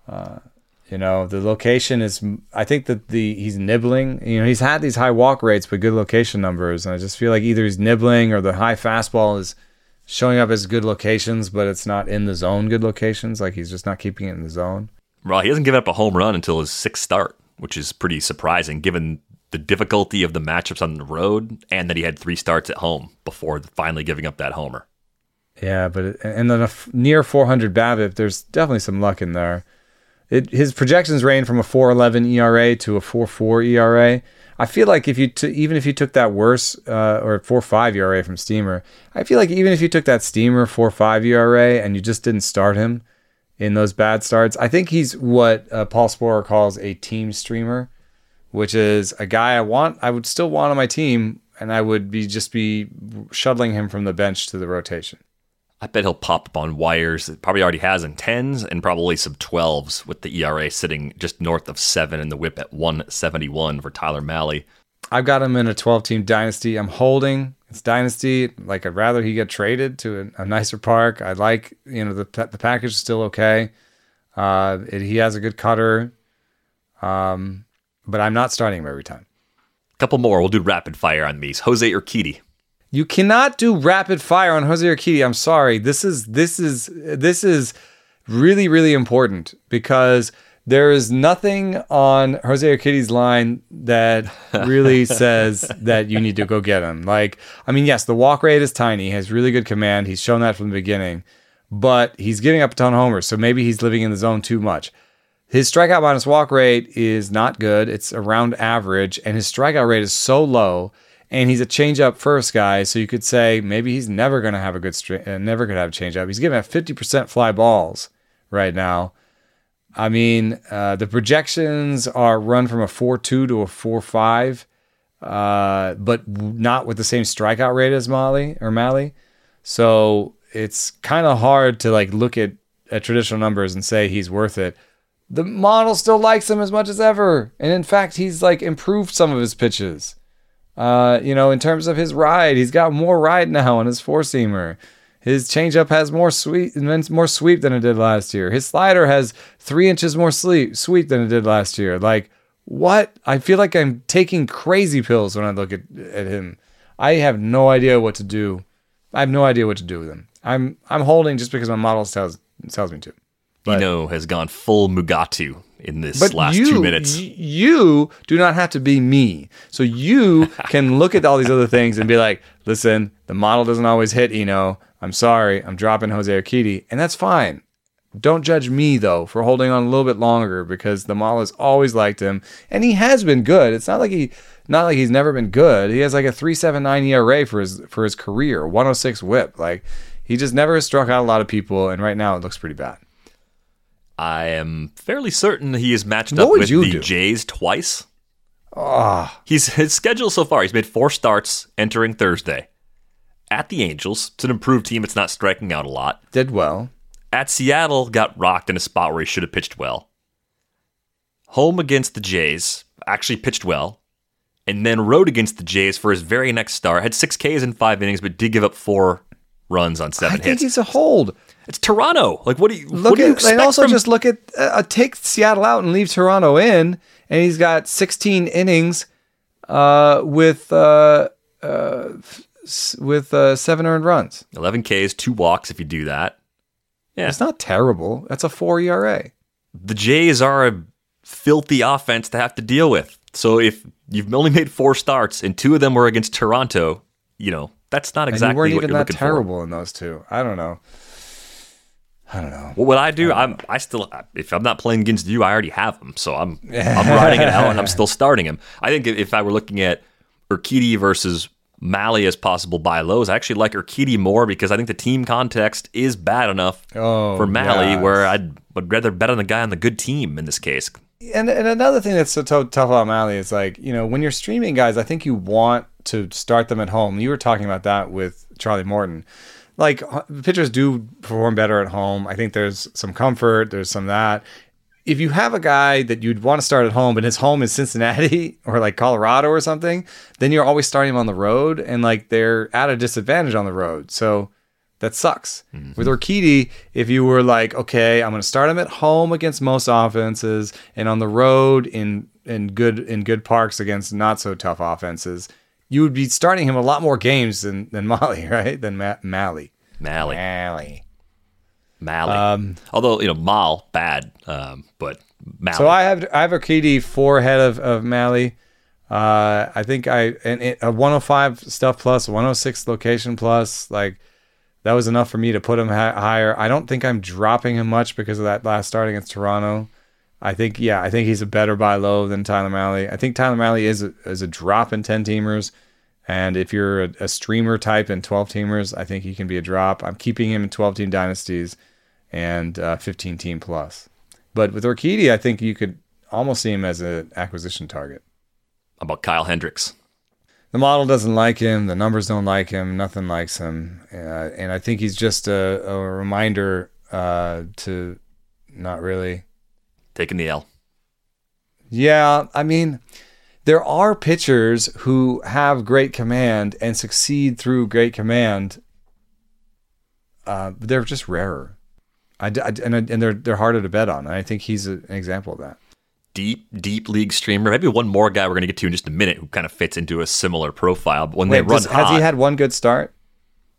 Uh, you know, the location is. I think that the he's nibbling. You know, he's had these high walk rates but good location numbers, and I just feel like either he's nibbling or the high fastball is showing up as good locations, but it's not in the zone good locations. Like he's just not keeping it in the zone. Well, he hasn't given up a home run until his sixth start, which is pretty surprising given the difficulty of the matchups on the road and that he had three starts at home before finally giving up that homer. Yeah, but it, and then a f- near 400 BABIP, there's definitely some luck in there. It, his projections range from a 4.11 ERA to a 4.4 ERA. I feel like if you t- even if you took that worse uh, or 4.5 ERA from Steamer, I feel like even if you took that Steamer 4.5 ERA and you just didn't start him in those bad starts, I think he's what uh, Paul Sporer calls a team streamer, which is a guy I want. I would still want on my team, and I would be just be shuttling him from the bench to the rotation. I bet he'll pop up on wires. It probably already has in tens and probably some twelves with the ERA sitting just north of seven and the whip at 171 for Tyler Mahle. I've got him in a 12 team dynasty. I'm holding. It's dynasty. Like I'd rather he get traded to a, a nicer park. I like you know the the package is still okay. Uh, it, he has a good cutter, um, but I'm not starting him every time. couple more. We'll do rapid fire on these. Jose Urquidy. You cannot do rapid fire on Jose Urquidy. I'm sorry. This is this is this is really really important because there is nothing on Jose Urquidy's line that really says that you need to go get him. Like, I mean, yes, the walk rate is tiny. He has really good command. He's shown that from the beginning, but he's giving up a ton of homers. So maybe he's living in the zone too much. His strikeout minus walk rate is not good. It's around average, and his strikeout rate is so low. And he's a changeup first guy, so you could say maybe he's never going to have a good stri- uh, never going to have a changeup. He's giving fifty percent fly balls right now. I mean, uh, the projections are run from a four two to a four five, uh, but not with the same strikeout rate as Molly or Malley. So it's kind of hard to like look at, at traditional numbers and say he's worth it the model still likes him as much as ever. And in fact, he's like improved some of his pitches. Uh, you know, in terms of his ride, he's got more ride now on his four seamer. His changeup has more sweep, more sweep than it did last year. His slider has three inches more sleep, sweep than it did last year. Like, what? I feel like I'm taking crazy pills when I look at, at him. I have no idea what to do. I have no idea what to do with him. I'm I'm holding just because my model tells tells me to. But, Eno has gone full Mugatu in this last you, two minutes. y- you do not have to be me. So you can look at all these other things and be like, listen, the model doesn't always hit Eno. I'm sorry. I'm dropping Jose Urquidy. And that's fine. Don't judge me though for holding on a little bit longer because the model has always liked him and he has been good. It's not like he not like he's never been good. He has like a 3.79 ERA for his for his career, 106 whip. Like he just never struck out a lot of people and right now it looks pretty bad. I am fairly certain he is matched What up with the do? Jays twice. Ah, He's his schedule so far. He's made four starts entering Thursday. At the Angels, it's an improved team. It's not striking out a lot. Did well. At Seattle, got rocked in a spot where he should have pitched well. Home against the Jays, actually pitched well. And then road against the Jays for his very next start. Had six Ks in five innings, but did give up four runs on seven I seven think hits. he's a hold. It's Toronto. Like, what do you Look what do you at and also from- just look at uh, take Seattle out and leave Toronto in, and he's got 16 innings uh, with uh, uh, with uh, seven earned runs. 11 Ks, two walks if you do that. Yeah. It's not terrible. That's a four ERA. the Jays are a filthy offense to have to deal with. So if you've only made four starts and two of them were against Toronto, you know that's not and exactly you weren't what even you're that terrible in those two. I don't know. I don't know. What would I do? I'm I still if I'm not playing against you, I already have him. So I'm I'm riding it out and I'm still starting him. I think if I were looking at Urquidy versus Mahle as possible buy lows, I actually like Urquidy more because I think the team context is bad enough Oh, for Mahle yes. where I'd would rather bet on the guy on the good team in this case. and and another thing that's so to- tough about Mahle is like you know when you're streaming guys, I think you want to start them at home. You were talking about that with Charlie Morton. Like pitchers do perform better at home. I think there's some comfort. There's some that. If you have a guy that you'd want to start at home, but his home is Cincinnati or like Colorado or something, then you're always starting him on the road, and like they're at a disadvantage on the road. So that sucks. Mm-hmm. With Urquidy, if you were like, okay, I'm going to start him at home against most offenses and on the road in in good in good parks against not so tough offenses, you would be starting him a lot more games than than Molly, right? Than Ma- Malley. Malley. Malley. Malley. Um, Although, you know, Mal, bad, um, but Malley. So I have I have Urquidy four ahead of of Malley. Uh, I think I and it, a 105 stuff plus 106 location plus like that was enough for me to put him ha- higher. I don't think I'm dropping him much because of that last start against Toronto. I think yeah, I think he's a better buy low than Tyler Mahle. I think Tyler Mahle is a, is a drop in 10 teamers. And if you're a, a streamer type in 12 teamers, I think he can be a drop. I'm keeping him in 12 team dynasties and uh, 15 team plus. But with Urquidy, I think you could almost see him as an acquisition target. How about Kyle Hendricks? The model doesn't like him. The numbers don't like him. Nothing likes him. Uh, and I think he's just a, a reminder uh, to not really. Taking the L. Yeah, I mean, there are pitchers who have great command and succeed through great command. Uh, but they're just rarer. I, I and, I- and they're they're harder to bet on. And I think he's a, an example of that. Deep, deep league streamer. Maybe one more guy we're going to get to in just a minute who kind of fits into a similar profile. But when they run does- has he had one good start?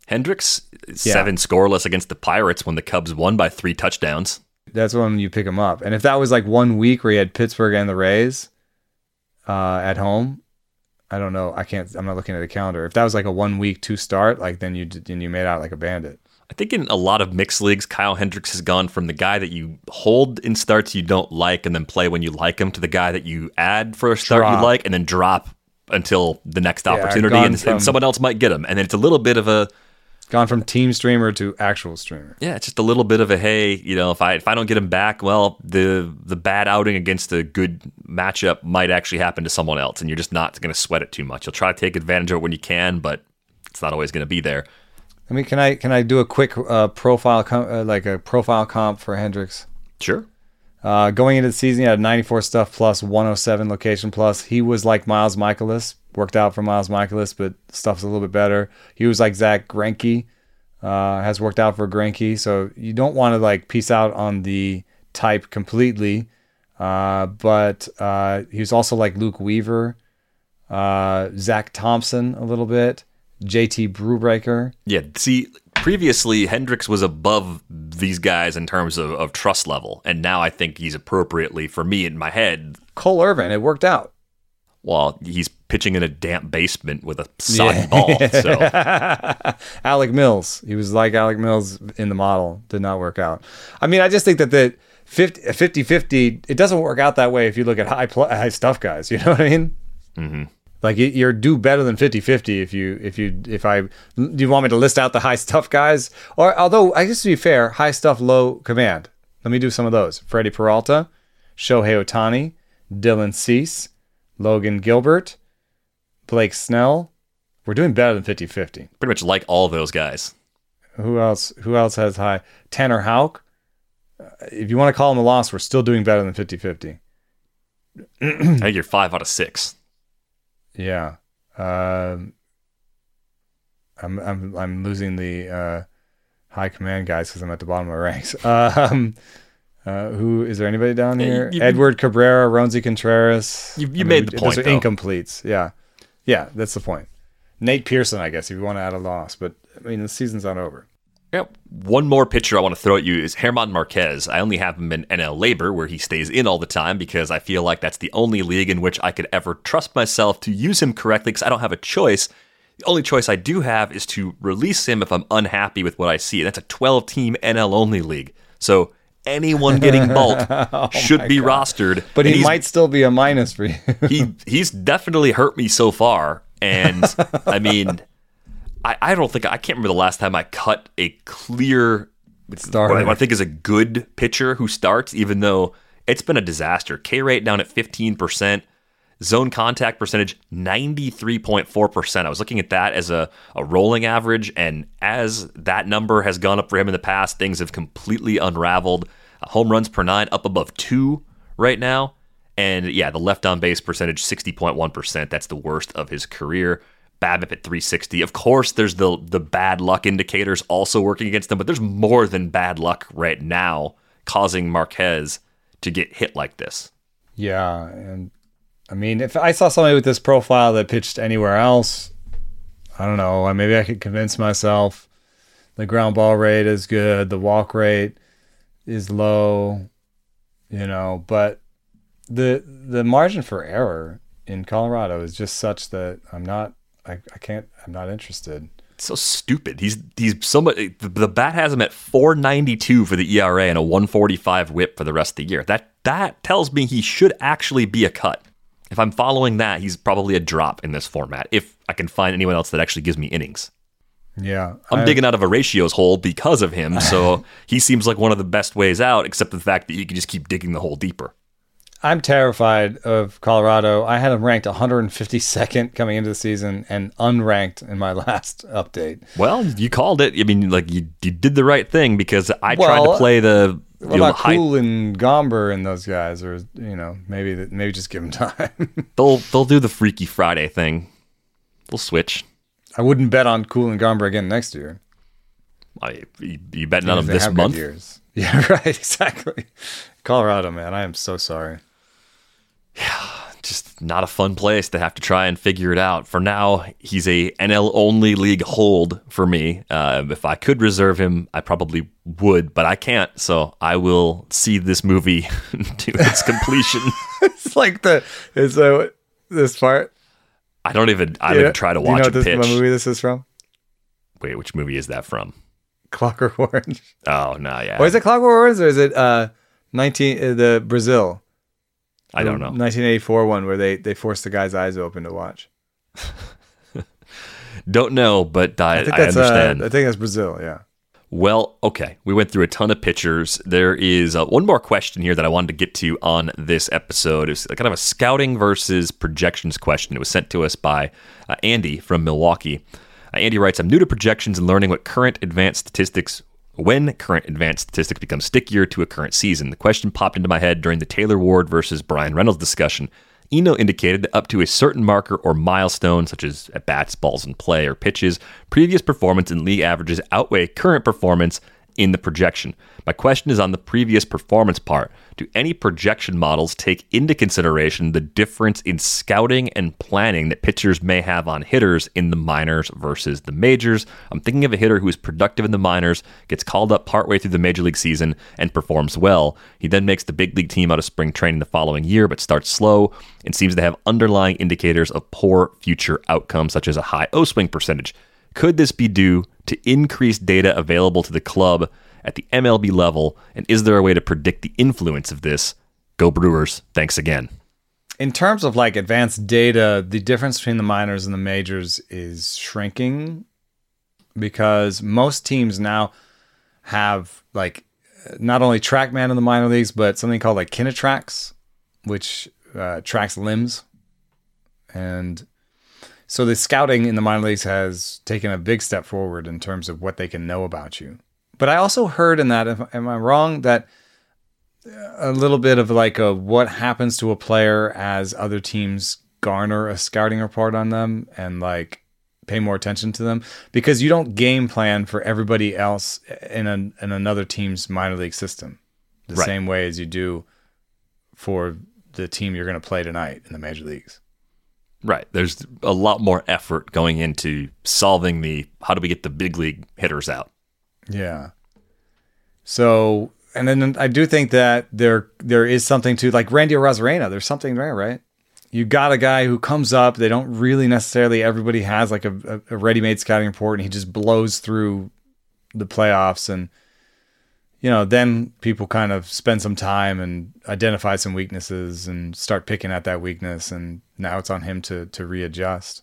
Hendricks, seven scoreless against the Pirates when the Cubs won by three touchdowns. That's when you pick him up. And if that was like one week where he had Pittsburgh and the Rays uh, at home, I don't know. I can't. I'm not looking at the calendar. If that was like a one week two start, like then you then you made out like a bandit. I think in a lot of mixed leagues, Kyle Hendricks has gone from the guy that you hold in starts you don't like and then play when you like him to the guy that you add for a start Drop. you like and then drop until the next opportunity gone and, from- and someone else might get him. And then it's a little bit of a Gone from team streamer to actual streamer. yeah, it's just a little bit of a hey, you know, if I if I don't get him back, well, the the bad outing against a good matchup might actually happen to someone else, and you're just not going to sweat it too much. You'll try to take advantage of it when you can, but it's not always going to be there. I mean, can I can I do a quick uh, profile com- uh, like a profile comp for Hendricks? Sure. Uh, going into the season, he had 94 stuff plus 107 location plus. He was like Miles Mikolas, worked out for Miles Mikolas, but stuff's a little bit better. He was like Zack Greinke, uh, has worked out for Greinke. So you don't want to like piece out on the type completely. Uh, but uh, he was also like Luke Weaver, uh, Zach Thompson a little bit, JT Brubaker. Yeah. See, previously Hendricks was above these guys in terms of, of trust level, and now I think he's appropriately for me in my head. Cole Irvin, it worked out. Well, he's pitching in a damp basement with a soggy ball. So Alec Mills. He was like Alec Mills in the model. Did not work out. I mean, I just think that the 50 50, 50 it doesn't work out that way if you look at high pl- high stuff guys. You know what I mean? Mm-hmm. Like you- you're do better than 50 50 if you if you if I do you want me to list out the high stuff guys or although I guess to be fair, high stuff low command. Let me do some of those. Freddie Peralta, Shohei Ohtani, Dylan Cease, Logan Gilbert, Blake Snell. We're doing better than 50 50. pretty much like all those guys. Who else? Who else has high? Tanner Houck. Uh, If you want to call him a loss, we're still doing better than 50-50. I think you're five out of six. Yeah. Um, I'm I'm I'm losing the uh, high command guys because I'm at the bottom of my ranks. Um, uh, who is there? Anybody down here? you- Edward Cabrera, Roansy Contreras. You- you I made the those point, are. Incompletes. Yeah, yeah, that's the point. Nate Pearson, I guess, if you want to add a loss, but I mean the season's not over. Yep. One more pitcher I want to throw at you is German Marquez. I only have him in NL LABR, where he stays in all the time, because I feel like that's the only league in which I could ever trust myself to use him correctly, because I don't have a choice. The only choice I do have is to release him if I'm unhappy with what I see. And that's a 12 team NL only league. So anyone getting bulk oh should be rostered. But he might still be a minus for you. he he's definitely hurt me so far. And I mean, I, I don't think I can't remember the last time I cut a clear Starter. what I think is a good pitcher who starts, even though it's been a disaster. K rate down at fifteen percent. Zone contact percentage 93.4%. I was looking at that as a, a rolling average, and as that number has gone up for him in the past, things have completely unraveled. Uh, home runs per nine up above two right now. And yeah, the left on base percentage 60.1%. That's the worst of his career. BABIP at 360. Of course, there's the the bad luck indicators also working against them, but there's more than bad luck right now causing Marquez to get hit like this. Yeah, and I mean, if I saw somebody with this profile that pitched anywhere else, I don't know. Uh, maybe I could convince myself the ground ball rate is good, the walk rate is low, you know. But the the margin for error in Colorado is just such that I'm not. I, I can't. I'm not interested. It's so stupid. He's he's somebody. The, the bat has him at 492 for the ERA and a 145 WHIP for the rest of the year. That that tells me he should actually be a cut. If I'm following that, he's probably a drop in this format. If I can find anyone else that actually gives me innings. Yeah, I'm I- digging out of a ratios hole because of him, so he seems like one of the best ways out, except the fact that you can just keep digging the hole deeper. I'm terrified of Colorado. I had them ranked 152nd coming into the season and unranked in my last update. Well, you called it. I mean, like you, you did the right thing because I tried to play the What about high- Kuhl and Gomber and those guys, or you know, maybe maybe just give them time. They'll they'll do the Freaky Friday thing. They'll switch. I wouldn't bet on Kuhl and Gomber again next year. I, you, you on If them this month? years. Yeah, right. Exactly. Colorado, man, I am so sorry. Just not a fun place to have to try and figure it out. For now, he's a NL only league hold for me. Uh, if I could reserve him, I probably would, but I can't. So I will see this movie to its completion. it's like the it's uh, this part. I don't even. I Yeah. didn't try to Do you watch know what this pitch. what movie this is from? Wait, which movie is that from? Clockwork Orange. Oh no, yeah. Or is it Clockwork Orange or is it uh, 19 uh, the Brazil? I don't know. 1984 one where they they forced the guy's eyes open to watch. Don't know, but I, I think I that's understand. Uh, I think that's Brazil. Yeah. Well, okay. We went through a ton of pictures. There is uh, one more question here that I wanted to get to on this episode. It's kind of a scouting versus projections question. It was sent to us by uh, Andy from Milwaukee. Uh, Andy writes, I'm new to projections and learning what current advanced statistics when current advanced statistics become stickier to a current season. The question popped into my head during the Taylor Ward versus Bryan Reynolds discussion. Eno indicated that up to a certain marker or milestone, such as at bats, balls in play, or pitches, previous performance and league averages outweigh current performance in the projection. My question is on the previous performance part. Do any projection models take into consideration the difference in scouting and planning that pitchers may have on hitters in the minors versus the majors? I'm thinking of a hitter who is productive in the minors, gets called up partway through the major league season, and performs well. He then makes the big league team out of spring training the following year, but starts slow and seems to have underlying indicators of poor future outcomes, such as a high O swing percentage. Could this be due to increased data available to the club at the MLB level? And is there a way to predict the influence of this? Go Brewers. Thanks again. In terms of like advanced data, the difference between the minors and the majors is shrinking because most teams now have like not only TrackMan in the minor leagues, but something called like KinaTrax, which uh, tracks limbs. And so the scouting in the minor leagues has taken a big step forward in terms of what they can know about you. But I also heard in that, if, am I wrong, that a little bit of like a what happens to a player as other teams garner a scouting report on them and like pay more attention to them because you don't game plan for everybody else in an in another team's minor league system the Right. same way as you do for the team you're going to play tonight in the major leagues. Right. There's a lot more effort going into solving the how do we get the big league hitters out? Yeah. So, and then I do think that there there is something to like Randy Arozarena. There's something there, right? You got a guy who comes up. They don't really necessarily. Everybody has like a, a, ready-made scouting report, and he just blows through the playoffs, and you know, then people kind of spend some time and identify some weaknesses and start picking at that weakness, and now it's on him to to readjust.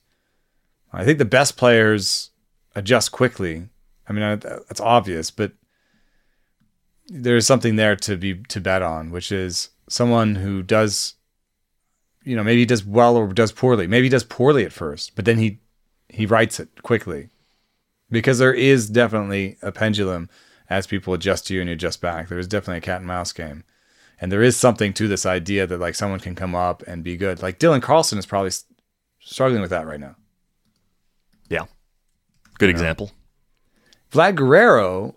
I think the best players adjust quickly. I mean, that's obvious, but there's something there to be to bet on, which is someone who does, you know, maybe does well or does poorly. Maybe he does poorly at first, but then he he rights it quickly, because there is definitely a pendulum as people adjust to you and you adjust back. There is definitely a cat and mouse game, and there is something to this idea that like someone can come up and be good. Like Dylan Carlson is probably struggling with that right now. Yeah. Good example. Vlad Guerrero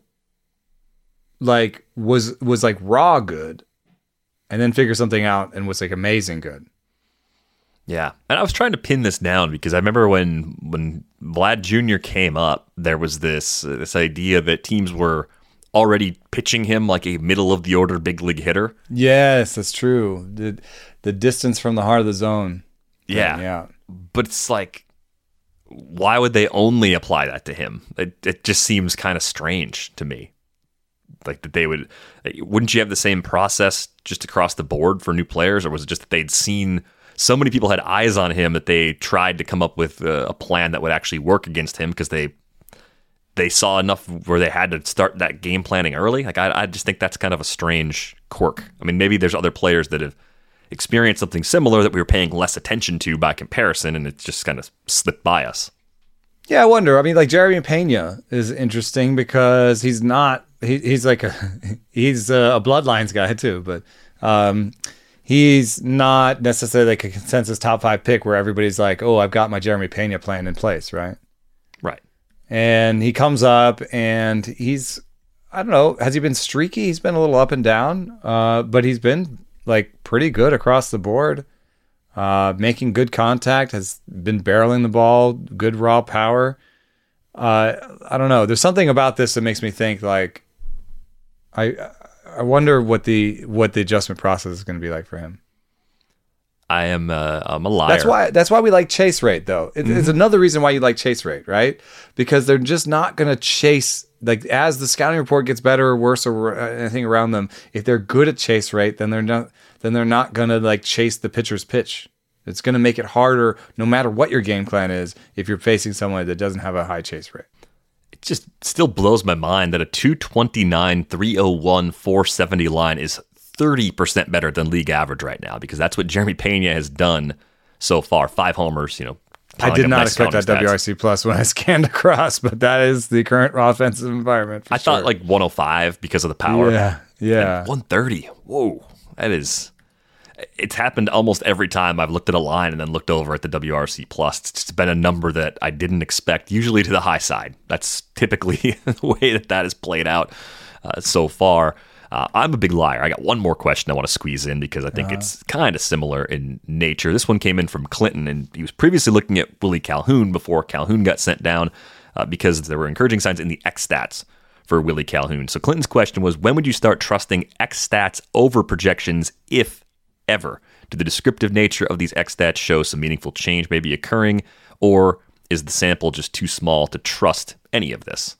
like was was like raw good and then figured something out and was like amazing good. Yeah, and I was trying to pin this down because I remember when when Vlad Jr. came up, there was this uh, this idea that teams were already pitching him like a middle of the order big league hitter. Yes, that's true. The the distance from the heart of the zone. Yeah, Yeah. but it's like, why would they only apply that to him? It it just seems kind of strange to me. Like that they would, wouldn't you have the same process just across the board for new players, or was it just that they'd seen so many people had eyes on him that they tried to come up with a, a plan that would actually work against him because they they saw enough where they had to start that game planning early. Like I, I just think that's kind of a strange quirk. I mean, maybe there's other players that have experienced something similar that we were paying less attention to by comparison, and it just kind of slipped by us. Yeah, I wonder. I mean, like Jeremy Pena is interesting because he's not. He, he's like a he's a bloodlines guy too, but um, he's not necessarily like a consensus top five pick where everybody's like, "Oh, I've got my Jeremy Pena plan in place," right? And he comes up and he's, I don't know, has he been streaky? He's been a little up and down, uh, but he's been like pretty good across the board. Uh, making good contact, has been barreling the ball, good raw power. Uh, I don't know. There's something about this that makes me think like, I I wonder what the what the adjustment process is going to be like for him. I am uh, I'm a liar. That's why that's why we like chase rate though. It, It's another reason why you like chase rate, right? Because they're just not going to chase like as the scouting report gets better or worse or uh, anything around them. If they're good at chase rate, then they're not then they're not going to like chase the pitcher's pitch. It's going to make it harder no matter what your game plan is if you're facing someone that doesn't have a high chase rate. it just still blows my mind that a 229, 301, 470 line is 30% better than league average right now because that's what Jeremy Pena has done so far. Five homers, you know. I did not expect that stats. WRC plus when I scanned across, but that is the current offensive environment. for I thought sure. like 105 because of the power. yeah, yeah. 130. Whoa. That is. It's happened almost every time I've looked at a line and then looked over at the WRC plus. It's been a number that I didn't expect, usually to the high side. That's typically the way that that has played out uh, so far. Uh, I'm a big liar. I got one more question I want to squeeze in because I think it's kind of similar in nature. This one came in from Clinton, and he was previously looking at Willie Calhoun before Calhoun got sent down uh, because there were encouraging signs in the X stats for Willie Calhoun. So Clinton's question was when would you start trusting X stats over projections, if ever? Do the descriptive nature of these X stats show some meaningful change maybe occurring, or is the sample just too small to trust any of this?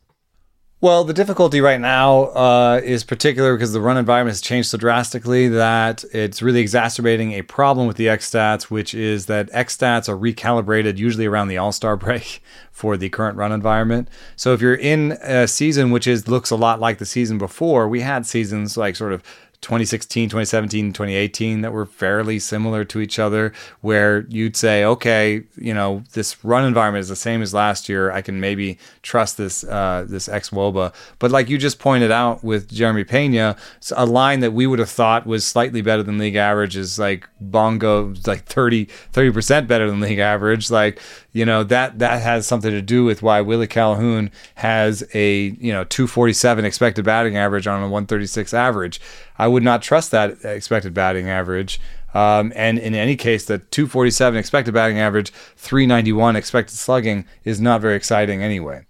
Well, the difficulty right now uh, is particular because the run environment has changed so drastically that it's really exacerbating a problem with the X stats, which is that X stats are recalibrated usually around the All Star break for the current run environment. So if you're in a season which is looks a lot like the season before, we had seasons like sort of 2016, 2017, 2018 that were fairly similar to each other, where you'd say, okay, you know, this run environment is the same as last year. I can maybe trust this uh, this ex wOBA. But like you just pointed out with Jeremy Pena, a line that we would have thought was slightly better than league average is like Bongo, like 30 percent better than league average. Like you know that that has something to do with why Willie Calhoun has a you know 247 expected batting average on a 136 average. I would not trust that expected batting average. Um, and in any case, the 247 expected batting average, 391 expected slugging is not very exciting anyway.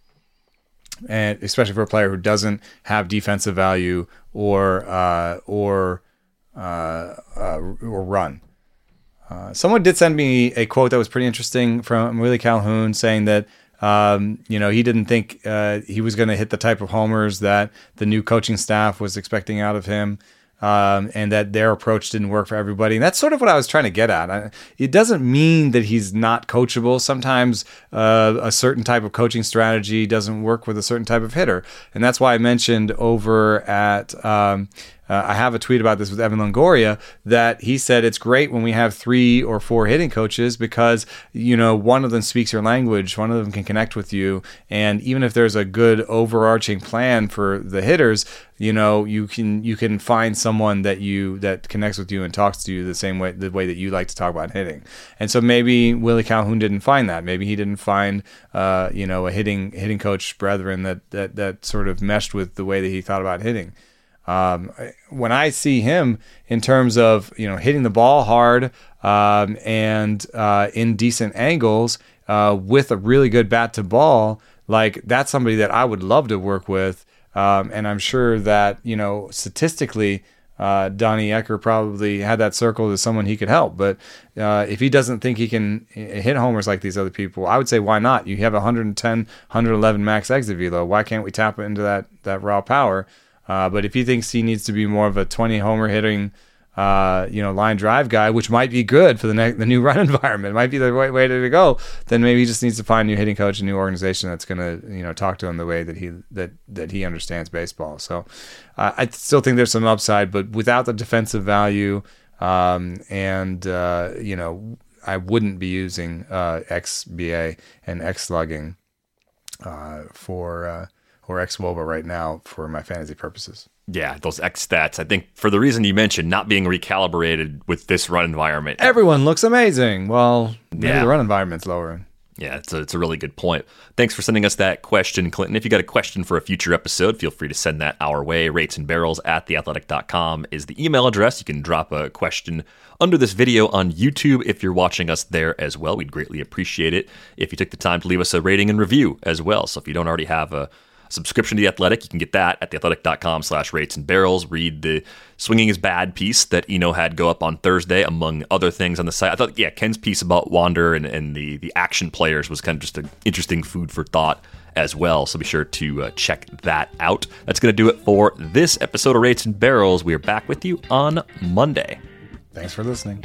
And especially for a player who doesn't have defensive value or uh, or uh, uh, or run. Uh, someone did send me a quote that was pretty interesting from Willie Calhoun saying that um, you know he didn't think uh, he was going to hit the type of homers that the new coaching staff was expecting out of him. Um, and that their approach didn't work for everybody. And that's sort of what I was trying to get at. I, it doesn't mean that he's not coachable. Sometimes uh, a certain type of coaching strategy doesn't work with a certain type of hitter. And that's why I mentioned over at um, uh, I have a tweet about this with Evan Longoria that he said it's great when we have three or four hitting coaches because you know one of them speaks your language, one of them can connect with you, and even if there's a good overarching plan for the hitters, you know you can you can find someone that you that connects with you and talks to you the same way the way that you like to talk about hitting. And so maybe Willie Calhoun didn't find that. Maybe he didn't find uh, you know a hitting hitting coach brethren that that that sort of meshed with the way that he thought about hitting. Um, when I see him in terms of you know hitting the ball hard um, and uh, in decent angles uh, with a really good bat to ball, like that's somebody that I would love to work with. Um, and I'm sure that you know statistically, uh, Donnie Ecker probably had that circled as someone he could help. But uh, if he doesn't think he can hit homers like these other people, I would say why not? You have 110, 111 max exit velo. Why can't we tap into that that raw power? Uh, but if he thinks he needs to be more of a 20 homer hitting, uh, you know, line drive guy, which might be good for the ne- the new run environment, might be the right way to go. Then maybe he just needs to find a new hitting coach, a new organization that's going to you know talk to him the way that he that that he understands baseball. So uh, I still think there's some upside, but without the defensive value, um, and uh, you know, I wouldn't be using uh, XBA and X slugging uh, for. Or X wOBA right now for my fantasy purposes. Yeah, those X stats. I think for the reason you mentioned, not being recalibrated with this run environment. Everyone looks amazing. Well, maybe Yeah. the run environment's lower. Yeah, it's a, it's a really good point. Thanks for sending us that question, Clinton. If you got a question for a future episode, feel free to send that our way. Rates and barrels at theathletic.com is the email address. You can drop a question under this video on YouTube if you're watching us there as well. We'd greatly appreciate it if you took the time to leave us a rating and review as well. So if you don't already have a subscription to The Athletic. You can get that at theathletic.com slash rates and barrels. Read the Swinging is Bad piece that Eno had go up on Thursday, among other things on the site. I thought, yeah, Ken's piece about Wander and, and the, the action players was kind of just an interesting food for thought as well. So be sure to uh, check that out. That's going to do it for this episode of Rates and Barrels. We are back with you on Monday. Thanks for listening.